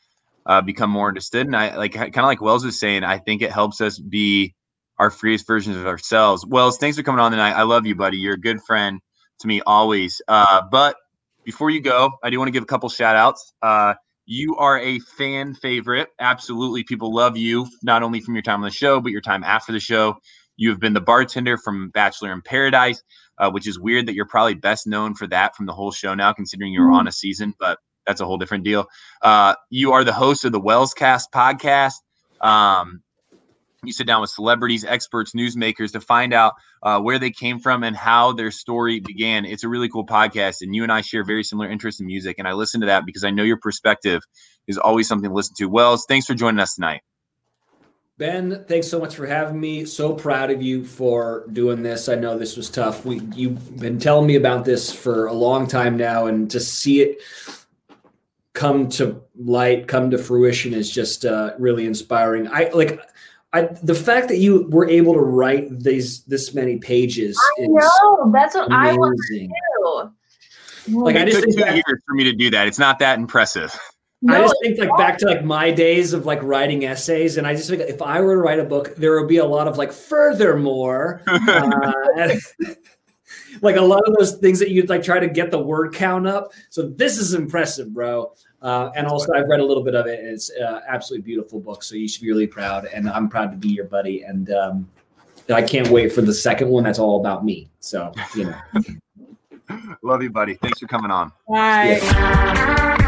G: uh, become more understood. And I like kind of like Wells was saying. I think it helps us be our freest versions of ourselves. Wells, thanks for coming on tonight. I love you, buddy. You're a good friend to me always. Uh, but before you go, I do want to give a couple shout outs. Uh, you are a fan favorite. Absolutely. People love you, not only from your time on the show, but your time after the show. You have been the bartender from Bachelor in Paradise, uh, which is weird that you're probably best known for that from the whole show now, considering you're on a season, but that's a whole different deal. Uh, you are the host of the Wells Cast podcast. Um, you sit down with celebrities, experts, newsmakers to find out uh, where they came from and how their story began. It's a really cool podcast, and you and I share very similar interests in music. And I listen to that because I know your perspective is always something to listen to. Wells, thanks for joining us tonight.
K: Ben, thanks so much for having me. So proud of you for doing this. I know this was tough. We you've been telling me about this for a long time now, and to see it come to light, come to fruition is just uh, really inspiring. I like I, the fact that you were able to write these this many pages.
H: I know that's what amazing. I want to
G: do. Like I just took two that, years for me to do that. It's not that impressive.
K: No, I just think like back to like my days of like writing essays, and I just think if I were to write a book, there would be a lot of like furthermore, uh, like a lot of those things that you'd like try to get the word count up. So this is impressive, bro. Uh, and also, I've read a little bit of it. And it's uh, absolutely beautiful book. So you should be really proud. And I'm proud to be your buddy. And um, I can't wait for the second one. That's all about me. So you know.
G: Love you, buddy. Thanks for coming on.
H: Bye.
A: Yeah.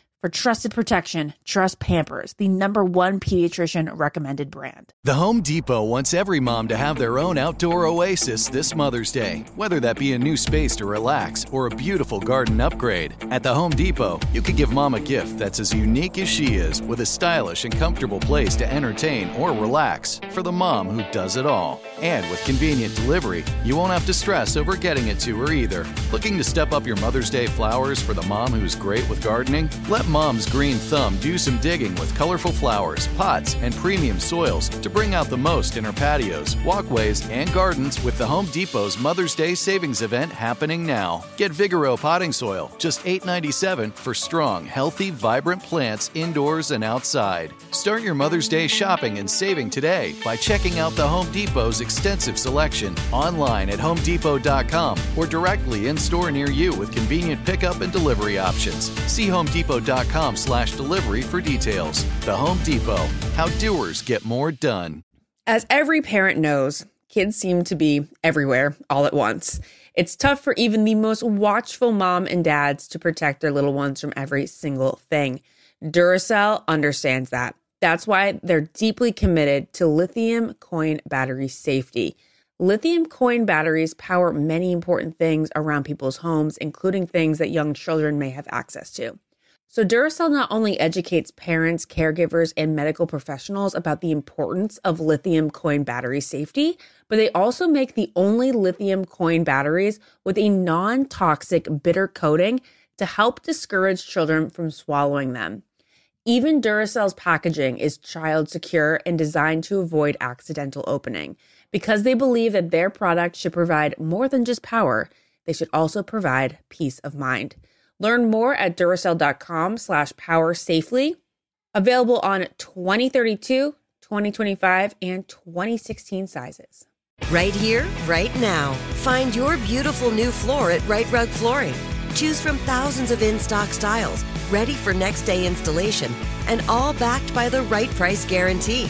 A: For trusted protection, trust Pampers, the number one pediatrician recommended brand.
B: The Home Depot wants every mom to have their own outdoor oasis this Mother's Day, whether that be a new space to relax or a beautiful garden upgrade. At the Home Depot, you could give mom a gift that's as unique as she is with a stylish and comfortable place to entertain or relax for the mom who does it all. And with convenient delivery, you won't have to stress over getting it to her either. Looking to step up your Mother's Day flowers for the mom who's great with gardening? Let Mom's Green Thumb do some digging with colorful flowers, pots, and premium soils to bring out the most in her patios, walkways, and gardens with the Home Depot's Mother's Day savings event happening now. Get Vigoro potting soil, just $8.97 for strong, healthy, vibrant plants indoors and outside. Start your Mother's Day shopping and saving today by checking out the Home Depot's extensive selection online at homedepot.com or directly in store near you with convenient pickup and delivery options. See homedepot.com slash delivery for details. The Home Depot, how doers get more done.
A: As every parent knows, kids seem to be everywhere all at once. It's tough for even the most watchful mom and dads to protect their little ones from every single thing. Duracell understands that. That's why they're deeply committed to lithium coin battery safety. Lithium coin batteries power many important things around people's homes, including things that young children may have access to. So, Duracell not only educates parents, caregivers, and medical professionals about the importance of lithium coin battery safety, but they also make the only lithium coin batteries with a non toxic bitter coating to help discourage children from swallowing them. Even Duracell's packaging is child secure and designed to avoid accidental opening. Because they believe that their product should provide more than just power, they should also provide peace of mind. Learn more at Duracell.com slash power safely. Available on 2032, 2025, and 2016 sizes.
J: Right here, right now. Find your beautiful new floor at Rite Rug Flooring. Choose from thousands of in stock styles, ready for next day installation, and all backed by the right price guarantee.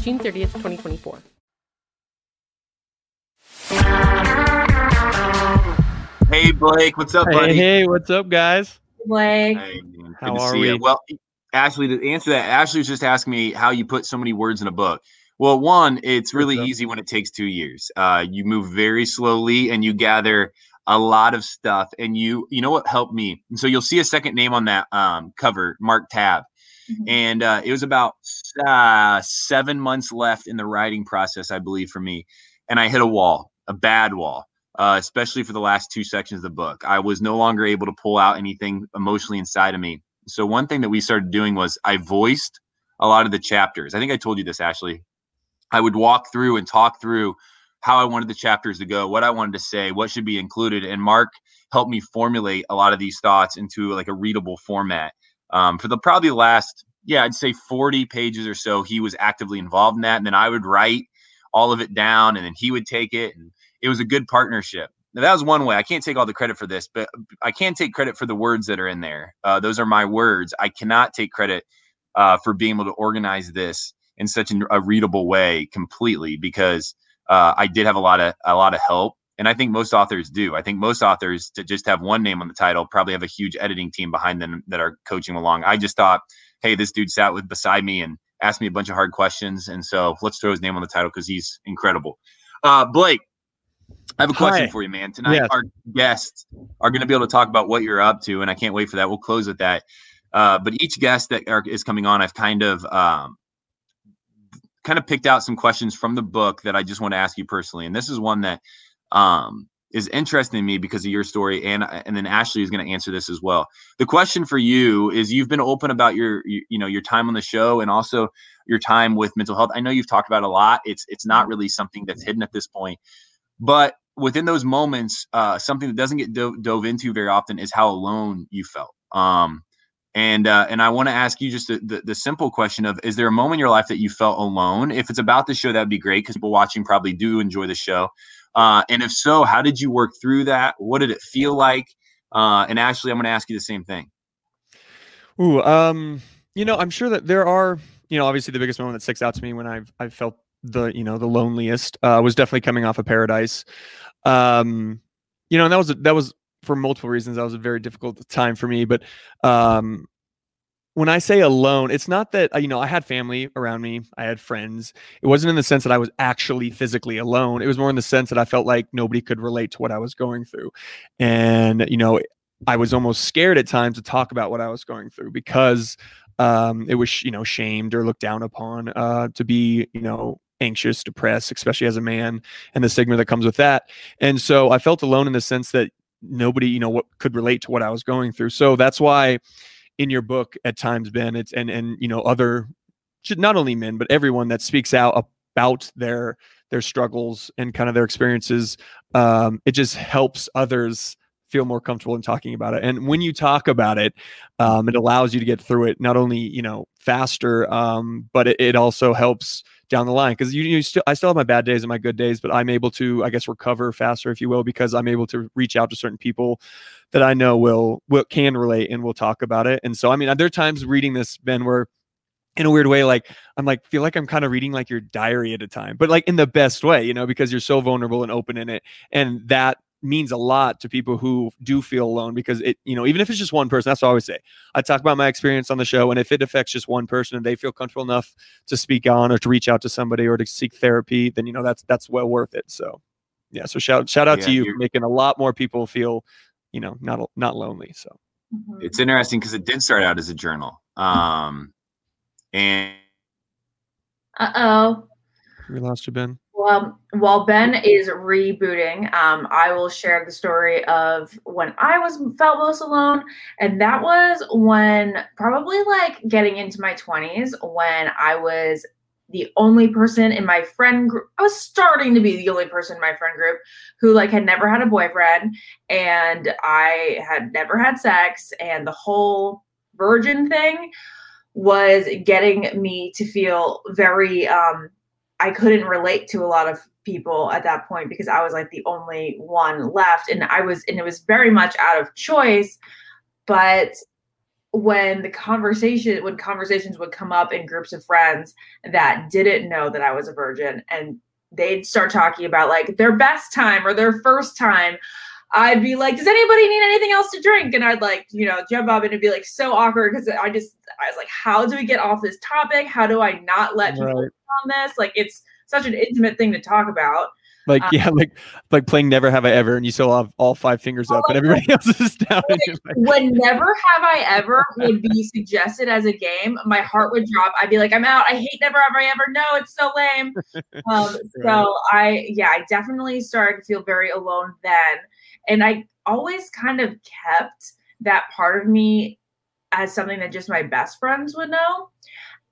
L: June 30th, 2024.
G: Hey Blake, what's up, buddy?
M: hey, what's up, guys?
H: Blake.
G: Hey,
M: How
G: to
M: are
G: see ya.
M: we?
G: Well, Ashley, to answer that, Ashley was just asking me how you put so many words in a book. Well, one, it's really easy when it takes two years. Uh, you move very slowly and you gather a lot of stuff. And you, you know what helped me? And so you'll see a second name on that um, cover, Mark Tabb. And uh, it was about uh, seven months left in the writing process, I believe, for me. And I hit a wall, a bad wall uh, especially for the last two sections of the book. I was no longer able to pull out anything emotionally inside of me. So one thing that we started doing was I voiced a lot of the chapters. I think I told you this, Ashley. I would walk through and talk through how I wanted the chapters to go, what I wanted to say, what should be included. And Mark helped me formulate a lot of these thoughts into like a readable format. Um, for the probably last, yeah, I'd say 40 pages or so, he was actively involved in that. And then I would write all of it down and then he would take it and it was a good partnership. Now, that was one way. I can't take all the credit for this, but I can take credit for the words that are in there. Uh, those are my words. I cannot take credit uh, for being able to organize this in such a readable way completely because uh, I did have a lot of a lot of help, and I think most authors do. I think most authors to just have one name on the title probably have a huge editing team behind them that are coaching along. I just thought, hey, this dude sat with beside me and asked me a bunch of hard questions, and so let's throw his name on the title because he's incredible. Uh, Blake, I have a question
M: Hi.
G: for you, man. Tonight,
M: Yes.
G: our guests are going to be able to talk about what you're up to, and I can't wait for that. We'll close with that. Uh, but each guest that are, is coming on, I've kind of um, kind of picked out some questions from the book that I just want to ask you personally, and this is one that um, is interesting to me because of your story, and and then Ashley is going to answer this as well. The question for you is: You've been open about your you, you know your time on the show, and also your time with mental health. I know you've talked about a lot. It's it's not really something that's hidden at this point, but within those moments, uh, something that doesn't get do- dove into very often is how alone you felt. Um, and uh, and I want to ask you just the, the the simple question of: Is there a moment in your life that you felt alone? If it's about the show, that'd be great because people watching probably do enjoy the show. Uh, and if so, how did you work through that? What did it feel like? Uh, and Ashley, I'm going to ask you the same thing.
M: Ooh, um, you know, I'm sure that there are, you know, obviously the biggest moment that sticks out to me when I've I've felt the, you know, the loneliest uh, was definitely coming off of Paradise. Um, you know, and that was that was for multiple reasons. That was a very difficult time for me. But um, when I say alone, it's not that uh, you know I had family around me, I had friends. It wasn't in the sense that I was actually physically alone. It was more in the sense that I felt like nobody could relate to what I was going through, and you know, I was almost scared at times to talk about what I was going through because um, it was you know shamed or looked down upon uh, to be you know anxious, depressed, especially as a man, and the stigma that comes with that. And so I felt alone in the sense that nobody you know what could relate to what I was going through. So that's why in your book at times ben it's and and you know other not only men but everyone that speaks out about their their struggles and kind of their experiences um it just helps others feel more comfortable in talking about it. And when you talk about it, um, it allows you to get through it not only you know faster, um, but it, it also helps down the line because you, you still I still have my bad days and my good days, but I'm able to I guess recover faster, if you will, because I'm able to reach out to certain people that I know will will can relate and will talk about it. And so I mean, there are times reading this, Ben, where in a weird way, like I'm like feel like I'm kind of reading like your diary at a time, but like in the best way, you know, because you're so vulnerable and open in it, and that means a lot to people who do feel alone because it, you know, even if it's just one person, that's what I always say. I talk about my experience on the show, and if it affects just one person and they feel comfortable enough to speak on or to reach out to somebody or to seek therapy, then you know that's that's well worth it. So, yeah. So shout shout out
G: Yeah,
M: to you for making a lot more people feel, you know, not not lonely. So
G: It's interesting because it did start out as a journal. Um, and
H: Uh oh.
M: we lost you, Ben.
H: Well, while Ben is rebooting, um, I will share the story of when I was felt most alone, and that was when probably like getting into my twenties when I was the only person in my friend group. I was starting to be the only person in my friend group who like had never had a boyfriend, and I had never had sex, and the whole virgin thing was getting me to feel very um I couldn't relate to a lot of people at that point because I was like the only one left and I was and it was very much out of choice. But when the conversation when conversations would come up in groups of friends that didn't know that I was a virgin and they'd start talking about like their best time or their first time I'd be like, does anybody need anything else to drink? And I'd like, you know, jump up and it'd be like so awkward because I just, I was like, how do we get off this topic? How do I not let people
M: Right.
H: on this? Like, it's such an intimate thing to talk about.
M: Like
H: Um,
M: yeah, like like playing Never Have I Ever, and you still have all five fingers up, and everybody else is down. you're like-
H: when never have I ever would be suggested as a game, my heart would drop. I'd be like, I'm out. I hate never have I ever. No, it's so lame. Um, so I, yeah, I definitely started to feel very alone then. And I always kind of kept that part of me as something that just my best friends would know.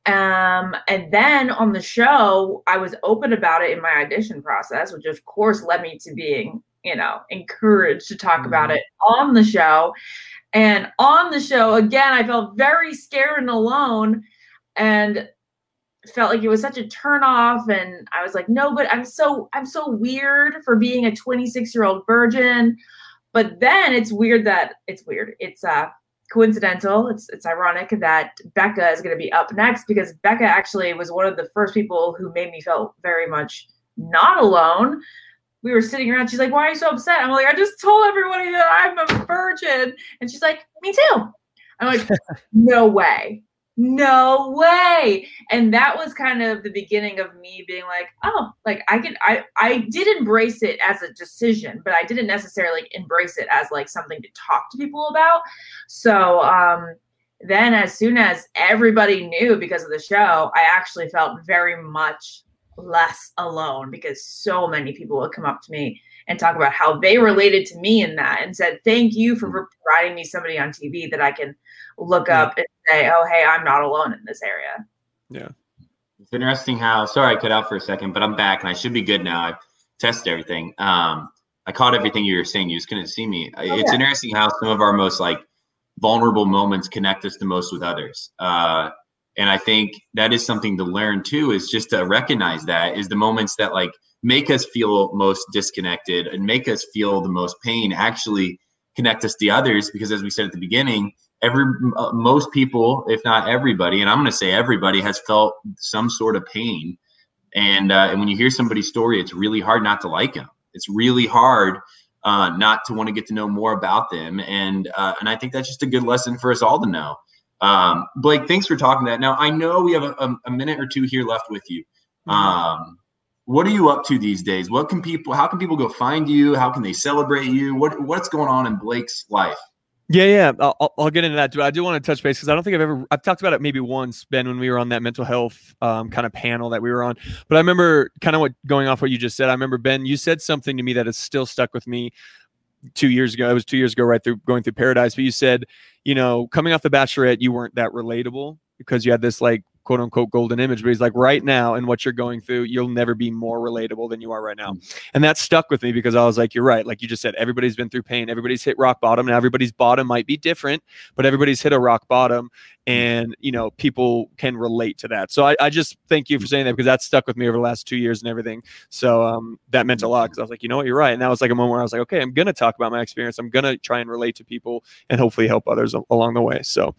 H: Um, and then on the show, I was open about it in my audition process, which of course led me to being, you know, encouraged to talk about it on the show. And on the show, again, I felt very scared and alone and felt like it was such a turn off. And I was like, no, but I'm so I'm so weird for being a 26 year old virgin. But then it's weird that it's weird. It's uh coincidental. It's it's ironic that Becca is going to be up next because Becca actually was one of the first people who made me feel very much not alone. We were sitting around. She's like, "Why are you so upset?" I'm like, "I just told everybody that I'm a virgin," and she's like, "Me too." I'm like, "No way." No way. And that was kind of the beginning of me being like, oh, like I can I I did embrace it as a decision, but I didn't necessarily like, embrace it as like something to talk to people about. So um then as soon as everybody knew because of the show, I actually felt very much less alone because so many people would come up to me and talk about how they related to me in that and said, Thank you for providing me somebody on TV that I can look up and say, Oh, hey, I'm not alone in this area.
M: Yeah.
G: It's interesting how sorry I cut out for a second, but I'm back and I should be good now. I've tested everything. Um, I caught everything you were saying. You just couldn't see me.
H: Oh,
G: it's
H: yeah.
G: interesting how some of our most like vulnerable moments connect us the most with others. Uh, and I think that is something to learn too. Is just to recognize that is the moments that like make us feel most disconnected and make us feel the most pain actually connect us to others because as we said at the beginning every uh, most people if not everybody and i'm going to say everybody has felt some sort of pain. And uh, and when you hear somebody's story it's really hard not to like them it's really hard uh, not to want to get to know more about them. And uh, and i think that's just a good lesson for us all to know. Um, blake thanks for talking that. Now i know we have a, a, a minute or two here left with you. Um, what are you up to these days? What can people how can people go find you? How can they celebrate you? What what's going on in blake's life
M: Yeah, yeah. I'll, I'll- get into that. But I do want to touch base because I don't think I've ever I've talked about it maybe once, Ben, when we were on that mental health um, kind of panel that we were on. But I remember kind of what going off what you just said. I remember Ben, you said something to me that has still stuck with me. Two years ago, it was two years ago, right through going through Paradise. But you said, you know, coming off the Bachelorette, you weren't that relatable because you had this like quote unquote golden image, but he's like, right now, and what you're going through, you'll never be more relatable than you are right now. Mm. And that stuck with me because I was like, you're right. Like you just said, everybody's been through pain, everybody's hit rock bottom. and everybody's bottom might be different, but everybody's hit a rock bottom. And, you know, people can relate to that. So I, I just thank you for saying that because that stuck with me over the last two years and everything. So um, that meant a lot because I was like, you know what, you're right. And that was like a moment where I was like, okay, I'm going to talk about my experience. I'm going to try and relate to people and hopefully help others along the way. So,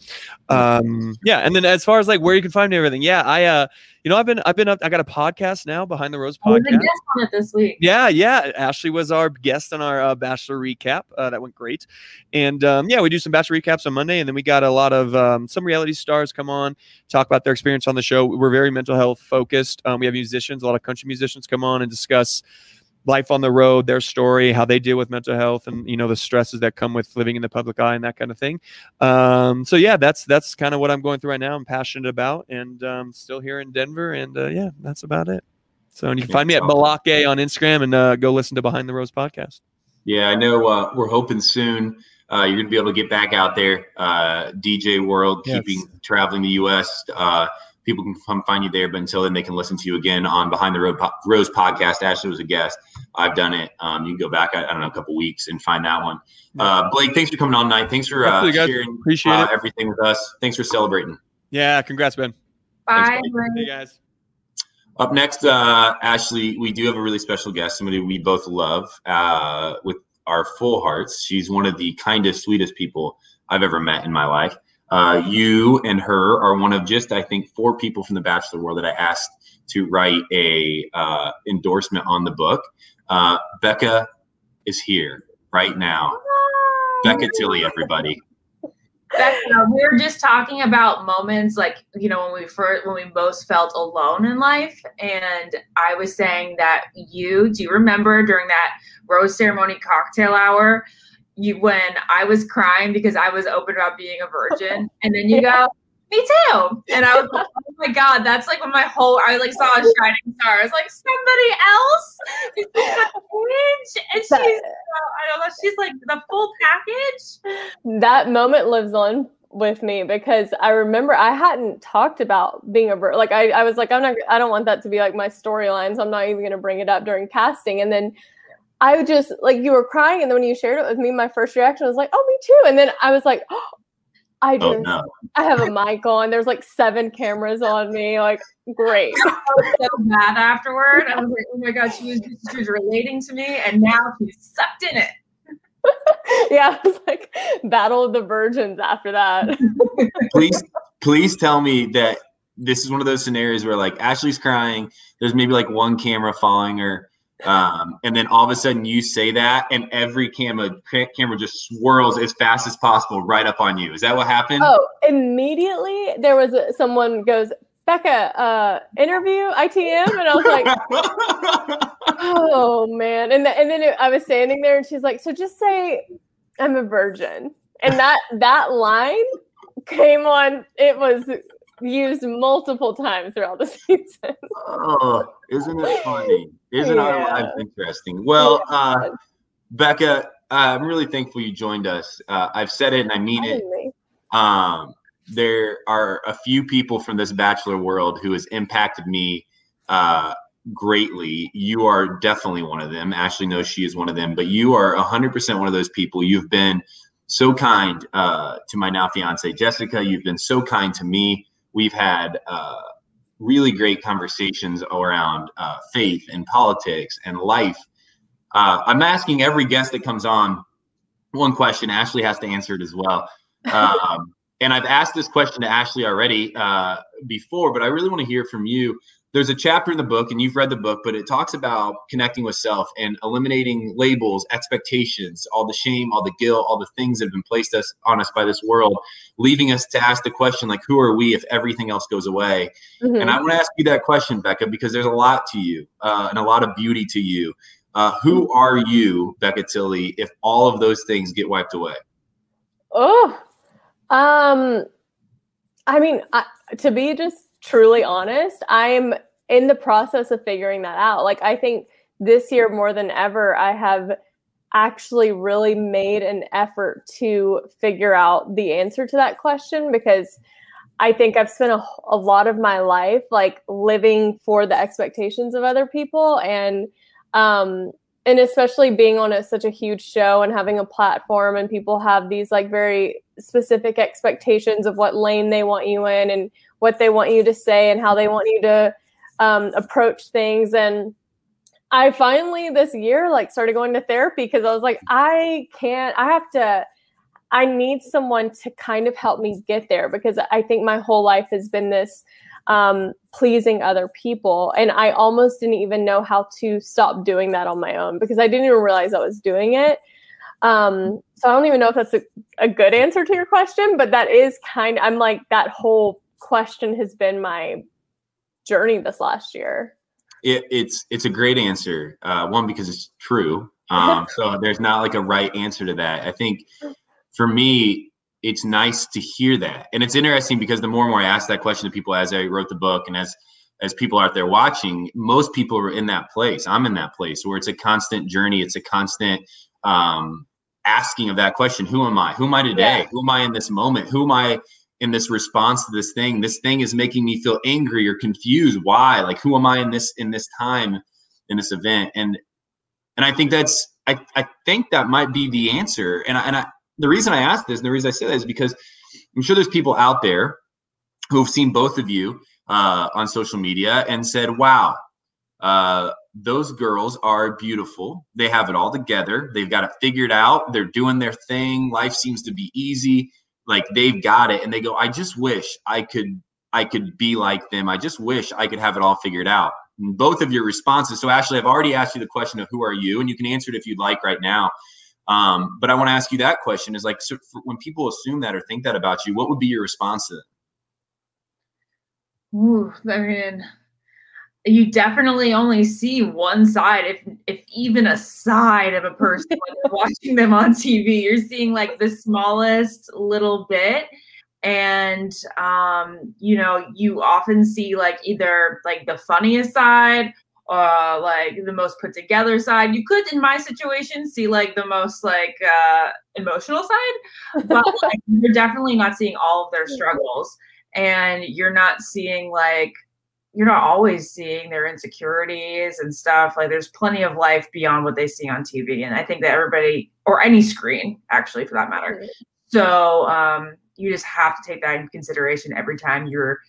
M: um, yeah. And then as far as like where you can find me, everything, yeah, I, uh, you know, I've been, I've been up, I got a podcast now, Behind the Rose
H: I was a
M: podcast.
H: guest on it this week.
M: Yeah, yeah. Ashley was our guest on our uh, Bachelor recap. Uh, that went great. And um, yeah, we do some Bachelor recaps on Monday. And then we got a lot of um, some reality stars come on, talk about their experience on the show. We're very mental health focused. Um, we have musicians, a lot of country musicians come on and discuss life on the road, their story, how they deal with mental health, and you know the stresses that come with living in the public eye and that kind of thing. Um, so yeah, that's that's kind of what I'm going through right now. I'm passionate about, and um, still here in Denver, and uh, yeah, that's about it. So and you can find me at Balake on Instagram, and uh, go listen to Behind the Rose podcast.
G: Yeah, I know. Uh, we're hoping soon uh, you're going to be able to get back out there. Uh, DJ World,
M: Yes.
G: keeping traveling the U.S. People can come find you there, but until then, they can listen to you again on Behind the Road po- Rose podcast. Ashley was a guest. I've done it. Um, you can go back, I, I don't know, a couple weeks and find that one. Uh, Blake, thanks for coming on tonight. Thanks for uh,
M: Absolutely, guys.
G: sharing
M: Appreciate
G: uh,
M: it.
G: everything with us. Thanks for celebrating.
M: Yeah, congrats, Ben.
H: Bye.
M: Hey guys.
G: Up next, uh, Ashley, we do have a really special guest, somebody we both love uh, with our full hearts. She's one of the kindest, sweetest people I've ever met in my life. Uh, you and her are one of just, I think, four people from the Bachelor world that I asked to write a uh, endorsement on the book. Uh, Becca is here right now. Becca Tilley, everybody.
H: Becca, we were just talking about moments like you know when we first when we most felt alone in life, and I was saying that you do you remember during that rose ceremony cocktail hour, you when I was crying because I was open about being a virgin, and then you go. Me too, and I was like, "Oh my god, that's like when my whole I like saw a shining star. I was like, somebody else is and she's I don't know, she's like the full package.
N: that moment lives on with me because I remember I hadn't talked about being a vir- like I, I was like I'm not I don't want that to be like my storyline so I'm not even going to bring it up during casting and then I would just like you were crying and then when you shared it with me my first reaction was like oh me too and then I was like oh, I oh, just
G: Oh, no.
N: I have a mic on there's like seven cameras on me like great
H: I felt so bad afterward. I was like, oh my god, she was she was relating to me, and now she's sucked in it.
N: yeah it was like battle of the virgins after that
G: please please tell me that this is one of those scenarios where like Ashley's crying, there's maybe like one camera following her, um, and then all of a sudden you say that, and every camera camera just swirls as fast as possible right up on you. Is that what happened?
N: Oh, immediately there was a, someone goes, Becca, uh, interview ITM, and I was like, oh man, and th- and then it, I was standing there, and she's like, so just say I'm a virgin, and that that line came on. It was used multiple times throughout the season.
G: Oh, isn't it funny? Isn't our lives interesting? Well, uh, Becca, uh, I'm really thankful you joined us. Uh, I've said it and I mean it. Um, there are a few people from this bachelor world who has impacted me uh, greatly. You are definitely one of them. Ashley knows she is one of them, but you are 100% one of those people. You've been so kind uh, to my now fiance, Jessica. You've been so kind to me. We've had uh, really great conversations around uh, faith and politics and life. Uh, I'm asking every guest that comes on one question. Ashley has to answer it as well. Um, and I've asked this question to Ashley already uh, before, but I really want to hear from you. There's a chapter in the book, and you've read the book, but it talks about connecting with self and eliminating labels, expectations, all the shame, all the guilt, all the things that have been placed us on us by this world, leaving us to ask the question like, who are we if everything else goes away?
N: Mhm.
G: And I want to ask you that question, Becca, because there's a lot to you uh, and a lot of beauty to you. Uh, who are you, Becca Tilley, if all of those things get wiped away?
N: Oh, um, I mean, I, to be just truly honest, I'm in the process of figuring that out. Like, I think this year more than ever, I have actually really made an effort to figure out the answer to that question because I think I've spent a, a lot of my life like living for the expectations of other people and um and especially being on a, such a huge show and having a platform and people have these like very specific expectations of what lane they want you in and what they want you to say and how they want you to um, approach things. And i finally this year like started going to therapy because i was like i can't i have to i need someone to kind of help me get there because i think my whole life has been this um, pleasing other people. And I almost didn't even know how to stop doing that on my own because I didn't even realize I was doing it. Um, so I don't even know if that's a, a good answer to your question, but that is kind I'm like, that whole question has been my journey this last year.
G: It, it's it's a great answer. Uh, one because it's true. Um, so there's not like a right answer to that. I think for me, it's nice to hear that. And it's interesting because the more and more I ask that question to people as I wrote the book and as as people out there watching, most people are in that place. I'm in that place where it's a constant journey. It's a constant um, asking of that question: Who am I? Who am I today? Yeah. Who am I in this moment? Who am I in this response to this thing? This thing is making me feel angry or confused. Why? Like, who am I in this in this time in this event? And and I think that's I I think that might be the answer. And I, and I the reason I ask this and the reason I say that is because I'm sure there's people out there who've seen both of you uh, on social media and said, wow, uh, those girls are beautiful. They have it all together. They've got it figured out. They're doing their thing. Life seems to be easy. Like they've got it. And they go, I just wish I could I could be like them. I just wish I could have it all figured out. And both of your responses. So Ashley, I've already asked you the question of who are you, and you can answer it if you'd like right now. Um, but I want to ask you that question: Is like so when people assume that or think that about you, what would be your response to
H: them? Ooh, I mean, you definitely only see one side, if if even a side of a person watching them on TV. You're seeing like the smallest little bit and um you know you often see like either like the funniest side uh like the most put together side. You could in my situation see like the most like uh emotional side but like, you're definitely not seeing all of their struggles and you're not seeing like you're not always seeing their insecurities and stuff. Like there's plenty of life beyond what they see on tv and i think that everybody or any screen actually for that matter. So um you just have to take that into consideration every time you're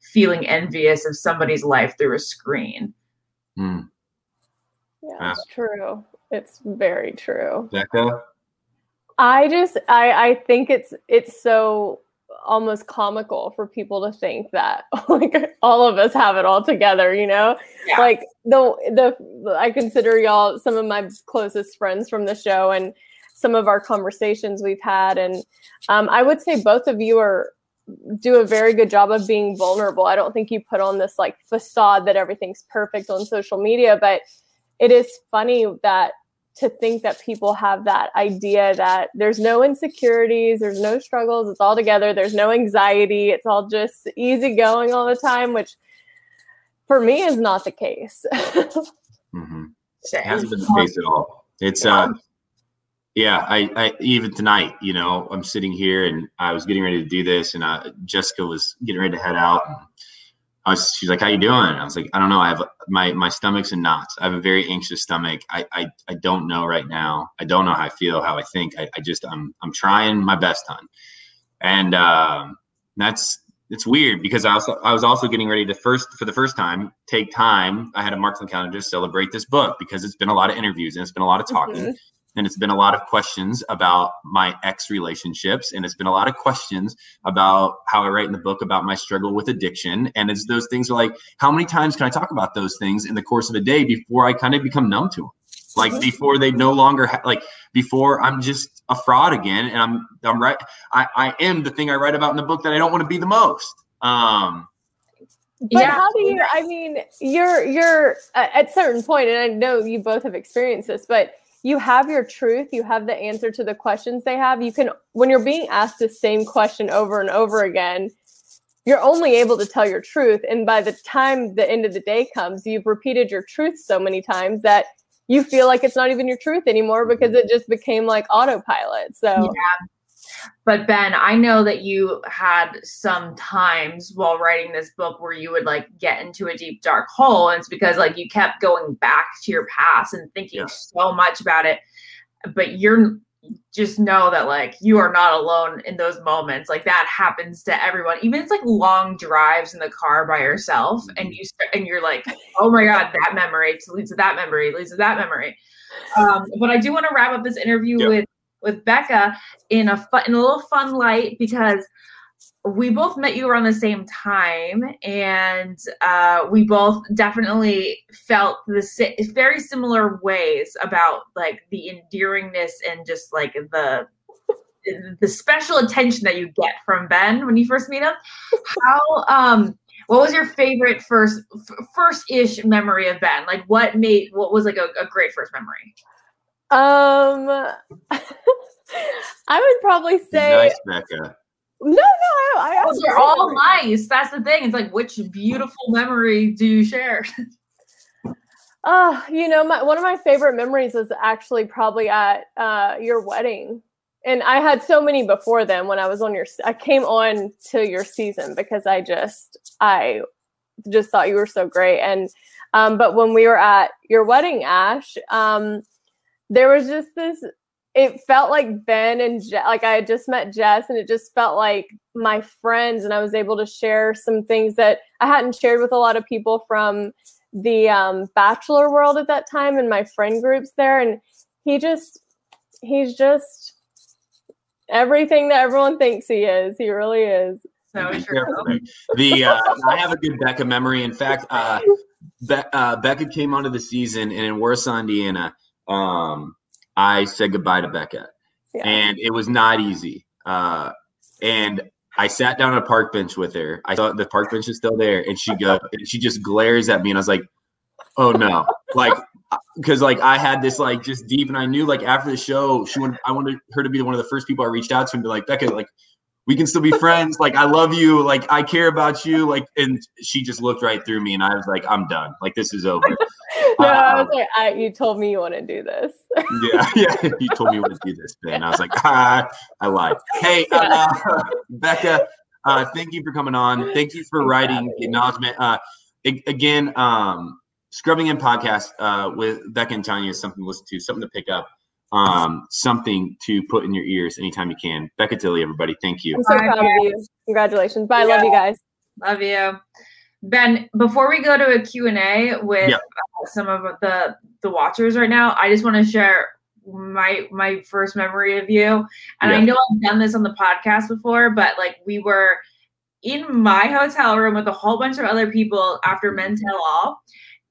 H: feeling envious of somebody's life through a screen
G: Mm.
N: Yeah, it's true. It's very true.
G: Becca?
N: I just I I think it's it's so almost comical for people to think that like all of us have it all together, you know? Yeah. Like the the I consider y'all some of my closest friends from the show and some of our conversations we've had and um, I would say both of you are do a very good job of being vulnerable. I don't think you put on this like facade that everything's perfect on social media, but it is funny that to think that people have that idea that there's no insecurities, there's no struggles, it's all together, there's no anxiety, it's all just easy going all the time, which for me is not the case.
G: mm-hmm. It hasn't been the case at all. It's uh yeah, I, I even tonight, you know, I'm sitting here and I was getting ready to do this, and uh, Jessica was getting ready to head out. I was, she's like, "How you doing?" I was like, "I don't know. I have my my stomach's in knots. I have a very anxious stomach. I I, I don't know right now. I don't know how I feel, how I think. I, I just I'm I'm trying my best, hon." And um, that's it's weird because I also I was also getting ready to first for the first time take time. I had a mark on calendar to celebrate this book because it's been a lot of interviews and it's been a lot of talking. Mm-hmm and it's been a lot of questions about my ex relationships and it's been a lot of questions about how i write in the book about my struggle with addiction. And it's those things are like how many times can i talk about those things in the course of a day before i kind of become numb to them like before they no longer ha- like before i'm just a fraud again and i'm i'm right i i am the thing i write about in the book that i don't want to be the most um.
N: But yeah. how do you i mean you're you're at certain point and i know you both have experienced this but you have your truth you have the answer to the questions they have. You can when you're being asked the same question over and over again you're only able to tell your truth. And by the time the end of the day comes you've repeated your truth so many times that you feel like it's not even your truth anymore mm-hmm. because it just became like autopilot. So
H: yeah But Ben, I know that you had some times while writing this book where you would like get into a deep dark hole. And it's because like you kept going back to your past and thinking so much about it. But you're just know that like you are not alone in those moments. Like that happens to everyone. Even it's like long drives in the car by yourself, and you start, and you're like, oh my god, that memory leads to that memory leads to that memory. Um, but I do want to wrap up this interview
G: Yep.
H: with with Becca in a fun, in a little fun light because we both met you around the same time and uh, we both definitely felt the si- very similar ways about like the endearingness and just like the the special attention that you get from Ben when you first meet him. How um what was your favorite first first ish memory of Ben? Like what made what was like a, a great first memory?
N: Um, I would probably say
G: Nice, Becca.
N: no, no. I, I
H: they're all nice. That's the thing. It's like which beautiful memory do you share?
N: Oh, you know, my one of my favorite memories was actually probably at uh, your wedding, and I had so many before then. When I was on your, I came on to your season because I just, I just thought you were so great. And um, but when we were at your wedding, Ash, um, there was just this. It felt like Ben and Je- like I had just met Jess, and it just felt like my friends, and I was able to share some things that I hadn't shared with a lot of people from the um, bachelor world at that time and my friend groups there and he just he's just everything that everyone thinks he is he really is
H: so
G: Perfect. The uh, I have a good Becca memory. In fact, uh, Be- uh, Becca came onto the season, and in Warsaw, Indiana, um, I said goodbye to Becca, and it was not easy. Uh, and I sat down on a park bench with her. I thought the park bench is still there, and she go, and she just glares at me, and I was like, "Oh no!" Like, because like I had this like just deep, and I knew like after the show, she wanted I wanted her to be one of the first people I reached out to and be like, "Becca, like." We can still be friends. Like I love you. Like I care about you. Like and she just looked right through me, and I was like, I'm done. Like this is over.
N: no i
G: Um,
N: was like I, you told me you want to do this
G: yeah, yeah. You told me what to do this, Ben. I was like, ah, I lied. Hey, uh, Becca, uh, thank you for coming on. Thank you for writing the acknowledgement. Uh, again, um, scrubbing in podcast uh, with Becca and Tanya is something to listen to, something to pick up, um, something to put in your ears anytime you can. Becca Tilley, everybody, thank you.
N: i'm so proud of you congratulations bye love you guys
H: Love you. Ben, before we go to a Q&A with
G: Yeah.
H: uh, some of the the watchers right now, I just want to share my my first memory of you. And I know I've done this on the podcast before, but like we were in my hotel room with a whole bunch of other people after Men Tell All.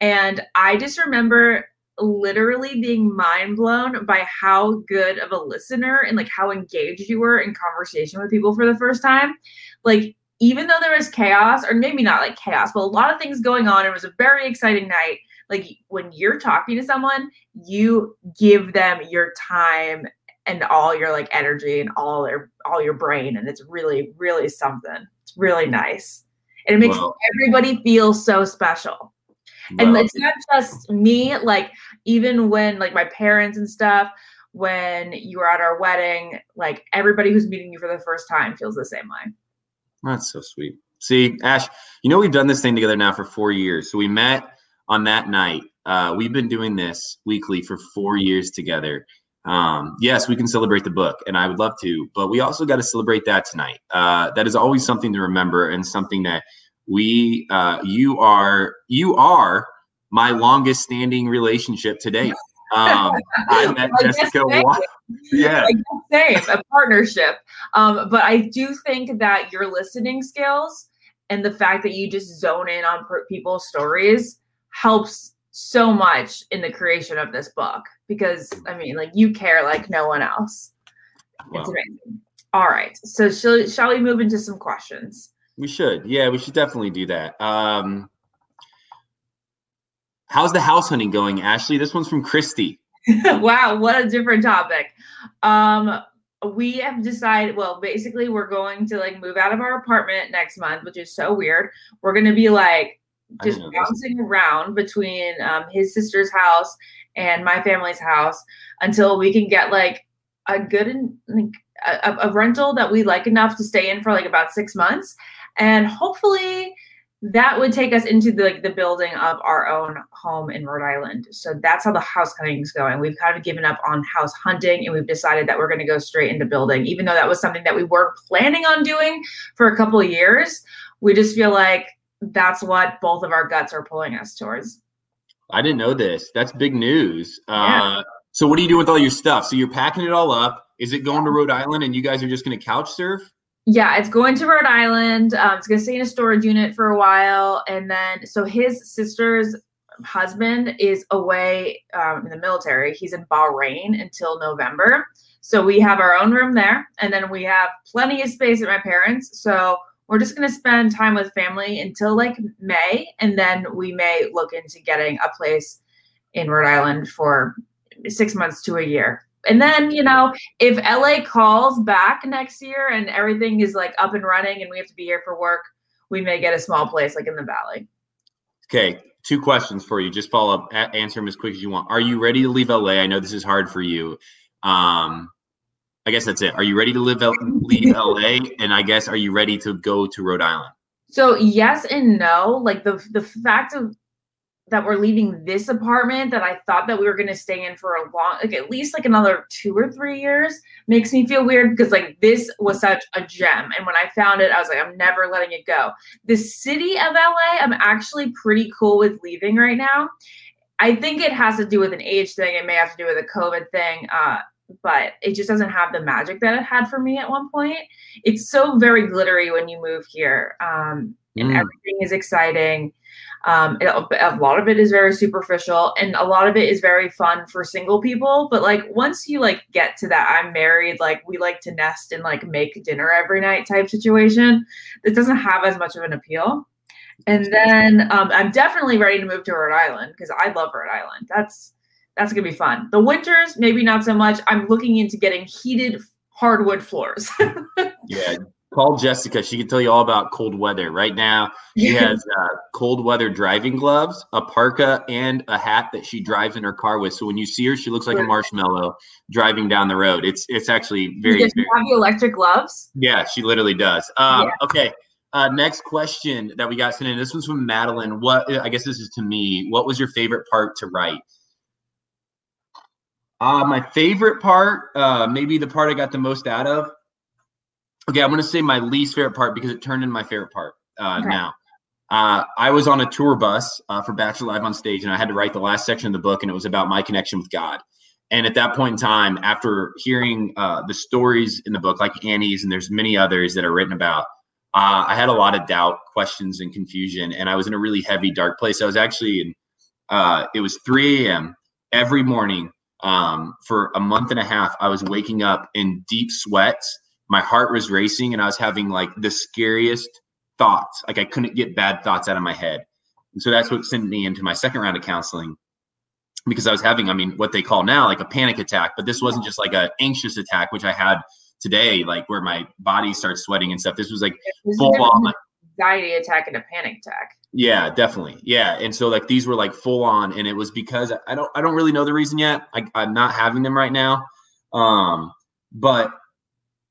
H: And I just remember literally being mind blown by how good of a listener and like how engaged you were in conversation with people for the first time. Like, even though there was chaos, or maybe not like chaos, but a lot of things going on, it was a very exciting night. Like, when you're talking to someone, you give them your time and all your like energy and all their all your brain and it's really really something it's really nice and it makes
O: Wow.
H: everybody feel so special and
O: Wow.
H: it's not just me like even when like my parents and stuff when you were at our wedding like everybody who's meeting you for the first time feels the same way
G: That's so sweet. See, Ash, you know we've done this thing together now for four years. So we met on that night. Uh, we've been doing this weekly for four years together. Um, yes, we can celebrate the book, and I would love to, but we also got to celebrate that tonight. Uh, that is always something to remember, and something that we, uh, you are, you are my longest standing relationship to date. Um, I met
H: I
G: Jessica. Wa- yeah.
H: same a partnership. Um but i do think that your listening skills and the fact that you just zone in on per- people's stories helps so much in the creation of this book because i mean like you care like no one else. It's amazing. All right. So shall, shall we move into some questions
G: We should. Yeah, we should definitely do that. Um, how's the house hunting going, Ashley? This one's from Christy.
H: wow, what a different topic. Um, we have decided. Well, basically, we're going to like move out of our apartment next month, which is so weird. We're gonna be like just
G: didn't this.
H: bouncing around between um, his sister's house and my family's house until we can get like a good like a, a rental that we like enough to stay in for like about six months, and hopefully that would take us into the like the building of our own home in Rhode Island. So that's how the house hunting is going. We've kind of given up on house hunting and we've decided that we're going to go straight into building, even though that was something that we were planning on doing for a couple of years. We just feel like that's what both of our guts are pulling us towards.
G: I didn't know this. That's big news.
H: Yeah.
G: Uh, so what do you do with all your stuff? So you're packing it all up. Is it going to Rhode Island and you guys are just going to couch surf?
H: Yeah, it's going to Rhode Island. Um, it's going to stay in a storage unit for a while. And then, so his sister's husband is away um, in the military. He's in Bahrain until November. So we have our own room there. And then we have plenty of space at my parents'. So we're just going to spend time with family until like May. And then we may look into getting a place in Rhode Island for six months to a year. And then, you know, if LA calls back next year and everything is like up and running and we have to be here for work, we may get a small place like in the valley.
G: Okay, two questions for you. Just follow up, answer them as quick as you want. Are you ready to leave LA? I know this is hard for you. Um, I guess that's it. Are you ready to live leave LA? And I guess are you ready to go to Rhode Island?
H: So yes and no. Like the the fact of that we're leaving this apartment that I thought that we were going to stay in for a long, like at least like another two or three years, makes me feel weird because like this was such a gem, and when I found it, I was like, I'm never letting it go. The city of LA, I'm actually pretty cool with leaving right now. I think it has to do with an age thing. It may have to do with a COVID thing. Uh, but it just doesn't have the magic that it had for me at one point. It's so very glittery when you move here, um, and
G: Mm.
H: everything is exciting. Um, it- a lot of it is very superficial, and a lot of it is very fun for single people. But like once you like get to that, I'm married, like we like to nest and like make dinner every night type situation. It doesn't have as much of an appeal. And then um, I'm definitely ready to move to Rhode Island because I love Rhode Island. That's that's gonna be fun. The winters, maybe not so much. I'm looking into getting heated hardwood floors.
G: Yeah, call Jessica. She can tell you all about cold weather. Right now, she has uh, cold weather driving gloves, a parka, and a hat that she drives in her car with. So when you see her, she looks like a marshmallow driving down the road. It's it's actually very,
H: Does she have the electric gloves?
G: yeah, she literally does. Um,
H: Yeah.
G: Okay. Uh, next question that we got sent in. This one's from Madeline. What I guess this is to me. What was your favorite part to write? Uh, my favorite part, uh, maybe the part I got the most out of. Okay, I'm gonna say my least favorite part because it turned into my favorite part uh,
O: Okay.
G: now. Uh, I was on a tour bus uh, for Bachelor Live on stage, and I had to write the last section of the book, and it was about my connection with God. And at that point in time, after hearing uh, the stories in the book, like Annie's, and there's many others that are written about, uh, I had a lot of doubt, questions, and confusion, and I was in a really heavy, dark place. I was actually in. Uh, it was 3 a.m. every morning um, for a month and a half. I was waking up in deep sweats. My heart was racing, and I was having like the scariest thoughts. Like I couldn't get bad thoughts out of my head. And so that's what sent me into my second round of counseling because I was having, I mean, what they call now like a panic attack, but this wasn't just like a anxious attack, which I had today, like where my body starts sweating and stuff. This was like full on.
H: anxiety attack and a panic attack.
G: Yeah, definitely. Yeah, and so like these were like full on, and it was because I don't I don't really know the reason yet. I, I'm not having them right now, um, but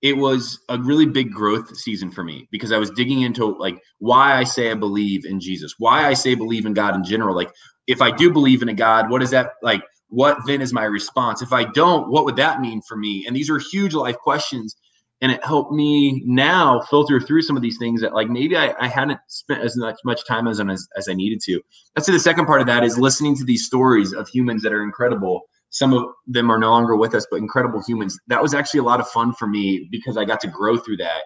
G: it was a really big growth season for me because I was digging into like why I say I believe in Jesus, why I say believe in God in general. Like if I do believe in a God, what is that like? What then is my response? If I don't, what would that mean for me? And these are huge life questions and it helped me now filter through some of these things that like maybe I, I hadn't spent as much much time as, as as I needed to. I'd say the second part of that is listening to these stories of humans that are incredible. Some of them are no longer with us, but incredible humans. That was actually a lot of fun for me because I got to grow through that.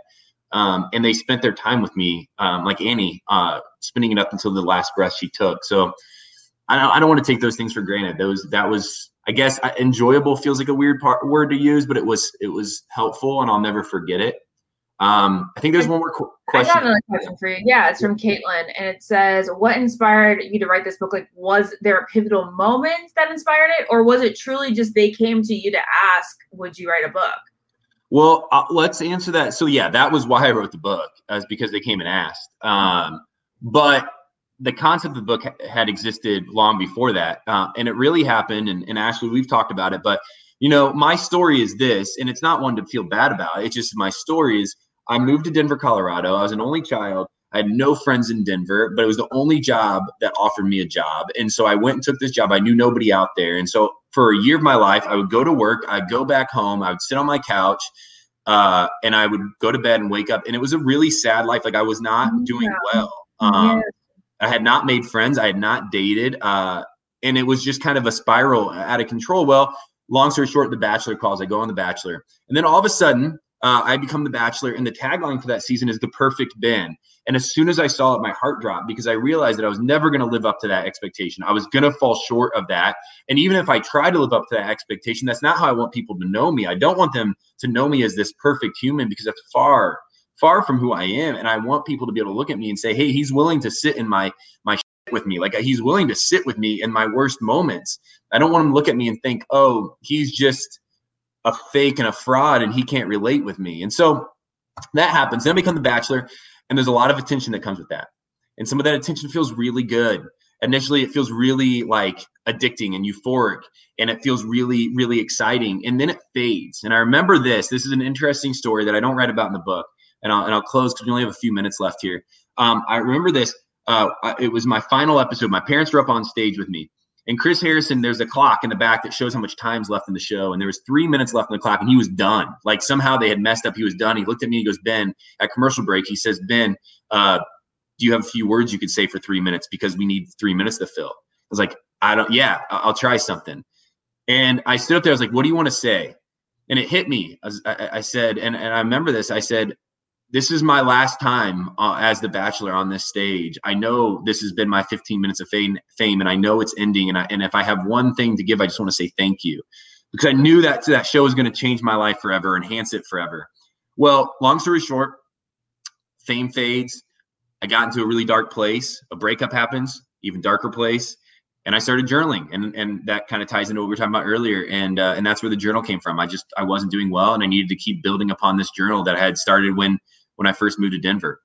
G: Um, and they spent their time with me, um, like Annie, uh, spending it up until the last breath she took. So I don't, I don't want to take those things for granted. Those that was, I guess, I- enjoyable feels like a weird part, word to use, but it was it was helpful, and I'll never forget it. Um, I think there's one more qu-
H: I got
G: question.
H: another question for you. Yeah, it's from Caitlin, and it says, "What inspired you to write this book? Like, was there a pivotal moment that inspired it, or was it truly just they came to you to ask, would you write a book?"
G: Well, uh, let's answer that. So yeah, that was why I wrote the book, as because they came and asked. Um, but the concept of the book ha- had existed long before that, uh, and it really happened. And, and Ashley, we've talked about it, but You know, my story is this, and it's not one to feel bad about. It's just my story is I moved to Denver, Colorado. I was an only child. I had no friends in Denver, but it was the only job that offered me a job. And so I went and took this job. I knew nobody out there. And so for a year of my life, I would go to work, I'd go back home, I would sit on my couch, uh, and I would go to bed and wake up. And it was a really sad life. Like I was not doing well. Um. I had not made friends. I had not dated. Uh, and it was just kind of a spiral out of control. Well, long story short, The Bachelor calls. I go on The Bachelor. And then all of a sudden, uh, I become The Bachelor. And the tagline for that season is The Perfect Ben. And as soon as I saw it, my heart dropped because I realized that I was never going to live up to that expectation. I was going to fall short of that. And even if I try to live up to that expectation, that's not how I want people to know me. I don't want them to know me as this perfect human because that's far, far from who I am. And I want people to be able to look at me and say, hey, he's willing to sit in my, my with me. Like he's willing to sit with me in my worst moments. I don't want him to look at me and think, oh, he's just a fake and a fraud and he can't relate with me. And so that happens. Then I become the bachelor, and there's a lot of attention that comes with that. And some of that attention feels really good. Initially, it feels really like addicting and euphoric, and it feels really, really exciting. And then it fades. And I remember this. This is an interesting story that I don't write about in the book. And I'll, and I'll close because we only have a few minutes left here. Um, I remember this. Uh, it was my final episode. My parents were up on stage with me. And Chris Harrison, there's a clock in the back that shows how much time's left in the show. And there was three minutes left in the clock, and he was done. Like somehow they had messed up. He was done. He looked at me. He goes, Ben, at commercial break, he says, Ben, uh, do you have a few words you could say for three minutes because we need three minutes to fill? I was like, I don't. Yeah, I'll try something. And I stood up there. I was like, What do you want to say? And it hit me. I, was- I, I said, and, and I remember this. I said, this is my last time uh, as the bachelor on this stage. I know this has been my 15 minutes of fame, fame and i know it's ending and, I, and if i have one thing to give i just want to say thank you. Because i knew that that show was going to change my life forever enhance it forever. Well long story short fame fades. I got into a really dark place. A breakup happens even darker place and i started journaling and and that kind of ties into what we were talking about earlier and uh, and that's where the journal came from. I just i wasn't doing well and i needed to keep building upon this journal that i had started when when I first moved to Denver.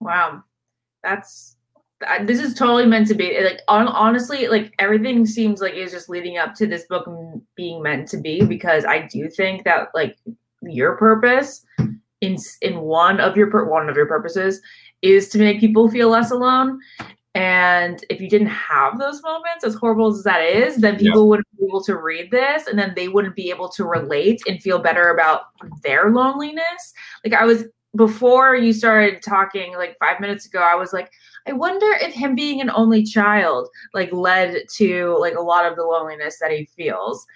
H: Wow, that's this is totally meant to be. Like on, honestly, like everything seems like it's just leading up to this book being meant to be because I do think that like your purpose in in one of your one of your purposes is to make people feel less alone. And if you didn't have those moments, as horrible as that is, then
G: Yeah.
H: people wouldn't be able to read this and then they wouldn't be able to relate and feel better about their loneliness. Like I was before you started talking like five minutes ago, I was like, I wonder if him being an only child like led to like a lot of the loneliness that he feels.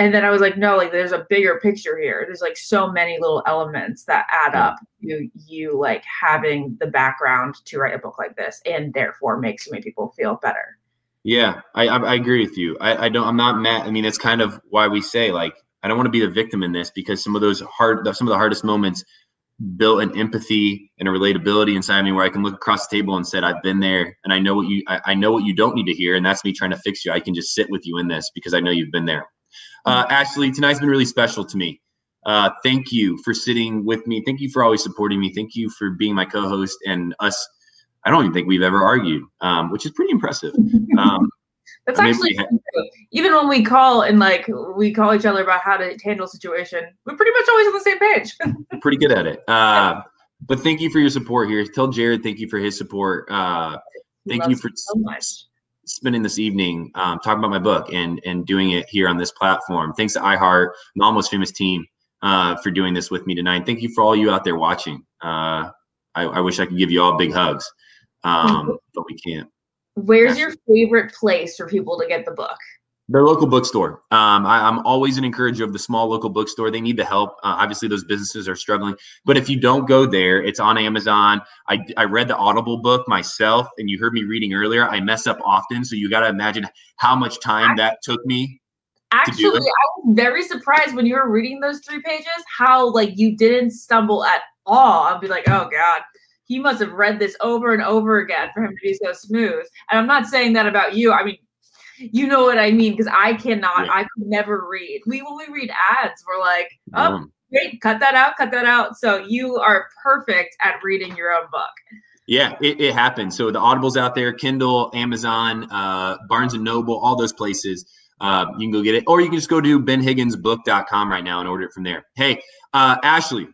H: And then I was like, no, like there's a bigger picture here. There's like so many little elements that add up to you like having the background to write a book like this and therefore make so many people feel better.
G: Yeah, I I, I agree with you. I, I don't. I'm not mad. I mean, it's kind of why we say like I don't want to be the victim in this because some of those hard, some of the hardest moments built an empathy and a relatability inside me where I can look across the table and said I've been there and I know what you I, I know what you don't need to hear and that's me trying to fix you. I can just sit with you in this because I know you've been there. Uh, Ashley, tonight's been really special to me. Uh, thank you for sitting with me. Thank you for always supporting me. Thank you for being my co-host and us. I don't even think we've ever argued, um, which is pretty impressive. Um,
H: That's
G: maybe
H: actually
G: we ha-
H: even when we call and like we call each other about how to handle a situation, we're pretty much always on the same page.
G: pretty good at it. Uh, but thank you for your support here. Tell Jared thank you for his support. Uh, thank you for
H: so much.
G: Spending this evening um, talking about my book and and doing it here on this platform. Thanks to iHeart, the Almost Famous team, uh, for doing this with me tonight. Thank you for all you out there watching. Uh, I, I wish I could give you all big hugs, um, but we can't.
H: Where's your favorite place for people to get the book?
G: Their local bookstore. Um, I, I'm always an encourager of the small local bookstore. They need the help. Uh, obviously, those businesses are struggling. But if you don't go there, it's on Amazon. I, I read the Audible book myself, and you heard me reading earlier. I mess up often, so you got to imagine how much time that took me.
H: Actually? I was very surprised when you were reading those three pages how like you didn't stumble at all. I'd be like, oh god, he must have read this over and over again for him to be so smooth. And I'm not saying that about you. I mean, you know what I mean because I cannot.
G: Yeah.
H: I could never read. We when we read ads, we're like, oh,
G: Um,
H: wait, cut that out, cut that out. So you are perfect at reading your own book.
G: Yeah, it, it happens. So the Audibles out there, Kindle, Amazon, uh, Barnes and Noble, all those places. uh, you can go get it, or you can just go to benhigginsbook.com right now and order it from there. Hey, uh, Ashley,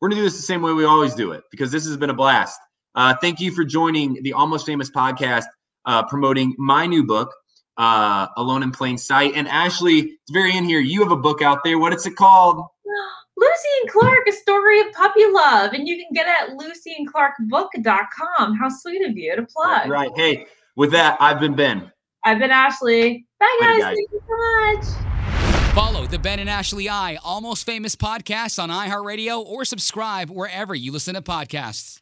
G: we're gonna do this the same way we always do it because this has been a blast. Uh, thank you for joining the Almost Famous podcast, uh, promoting my new book, uh, Alone in Plain Sight. And Ashley, it's very in here. You have a book out there. What is it called?
H: Lucy and Clark, a story of puppy love. And you can get it at lucyandclarkbook.com. How sweet of you to plug.
G: Right. Hey, with that, I've been Ben.
H: I've been Ashley. Bye,
G: Bye,
H: guys.
G: guys.
H: Thank you so much.
D: Follow the Ben and Ashley I Almost Famous podcast on iHeartRadio or subscribe wherever you listen to podcasts.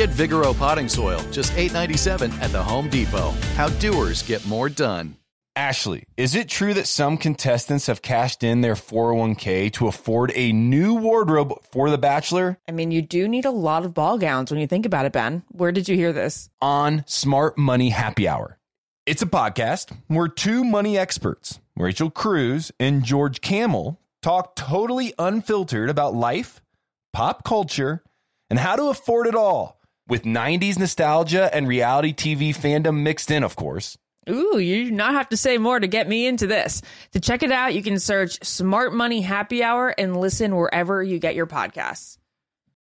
B: Get Vigoro potting soil, just $8.97 at the Home Depot. How doers get more done.
O: Ashley, is it true that some contestants have cashed in their 401k to afford a new wardrobe for The Bachelor?
A: I mean, you do need a lot of ball gowns when you think about it, Ben. Where did you hear this?
O: On Smart Money Happy Hour. It's a podcast where two money experts, Rachel Cruz and George Kamel, talk totally unfiltered about life, pop culture, and how to afford it all with 90s nostalgia and reality TV fandom mixed in, of course.
A: Ooh, you do not have to say more to get me into this. To check it out, you can search Smart Money Happy Hour and listen wherever you get your podcasts.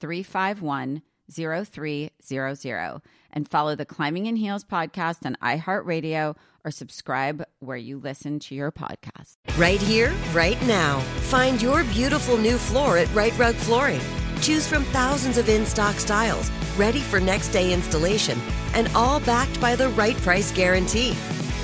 C: 351 0300 and follow the Climbing in Heels podcast on iHeartRadio or subscribe where you listen to your podcast.
J: Right here, right now. Find your beautiful new floor at Rite Rug Flooring. Choose from thousands of in stock styles, ready for next day installation, and all backed by the right price guarantee.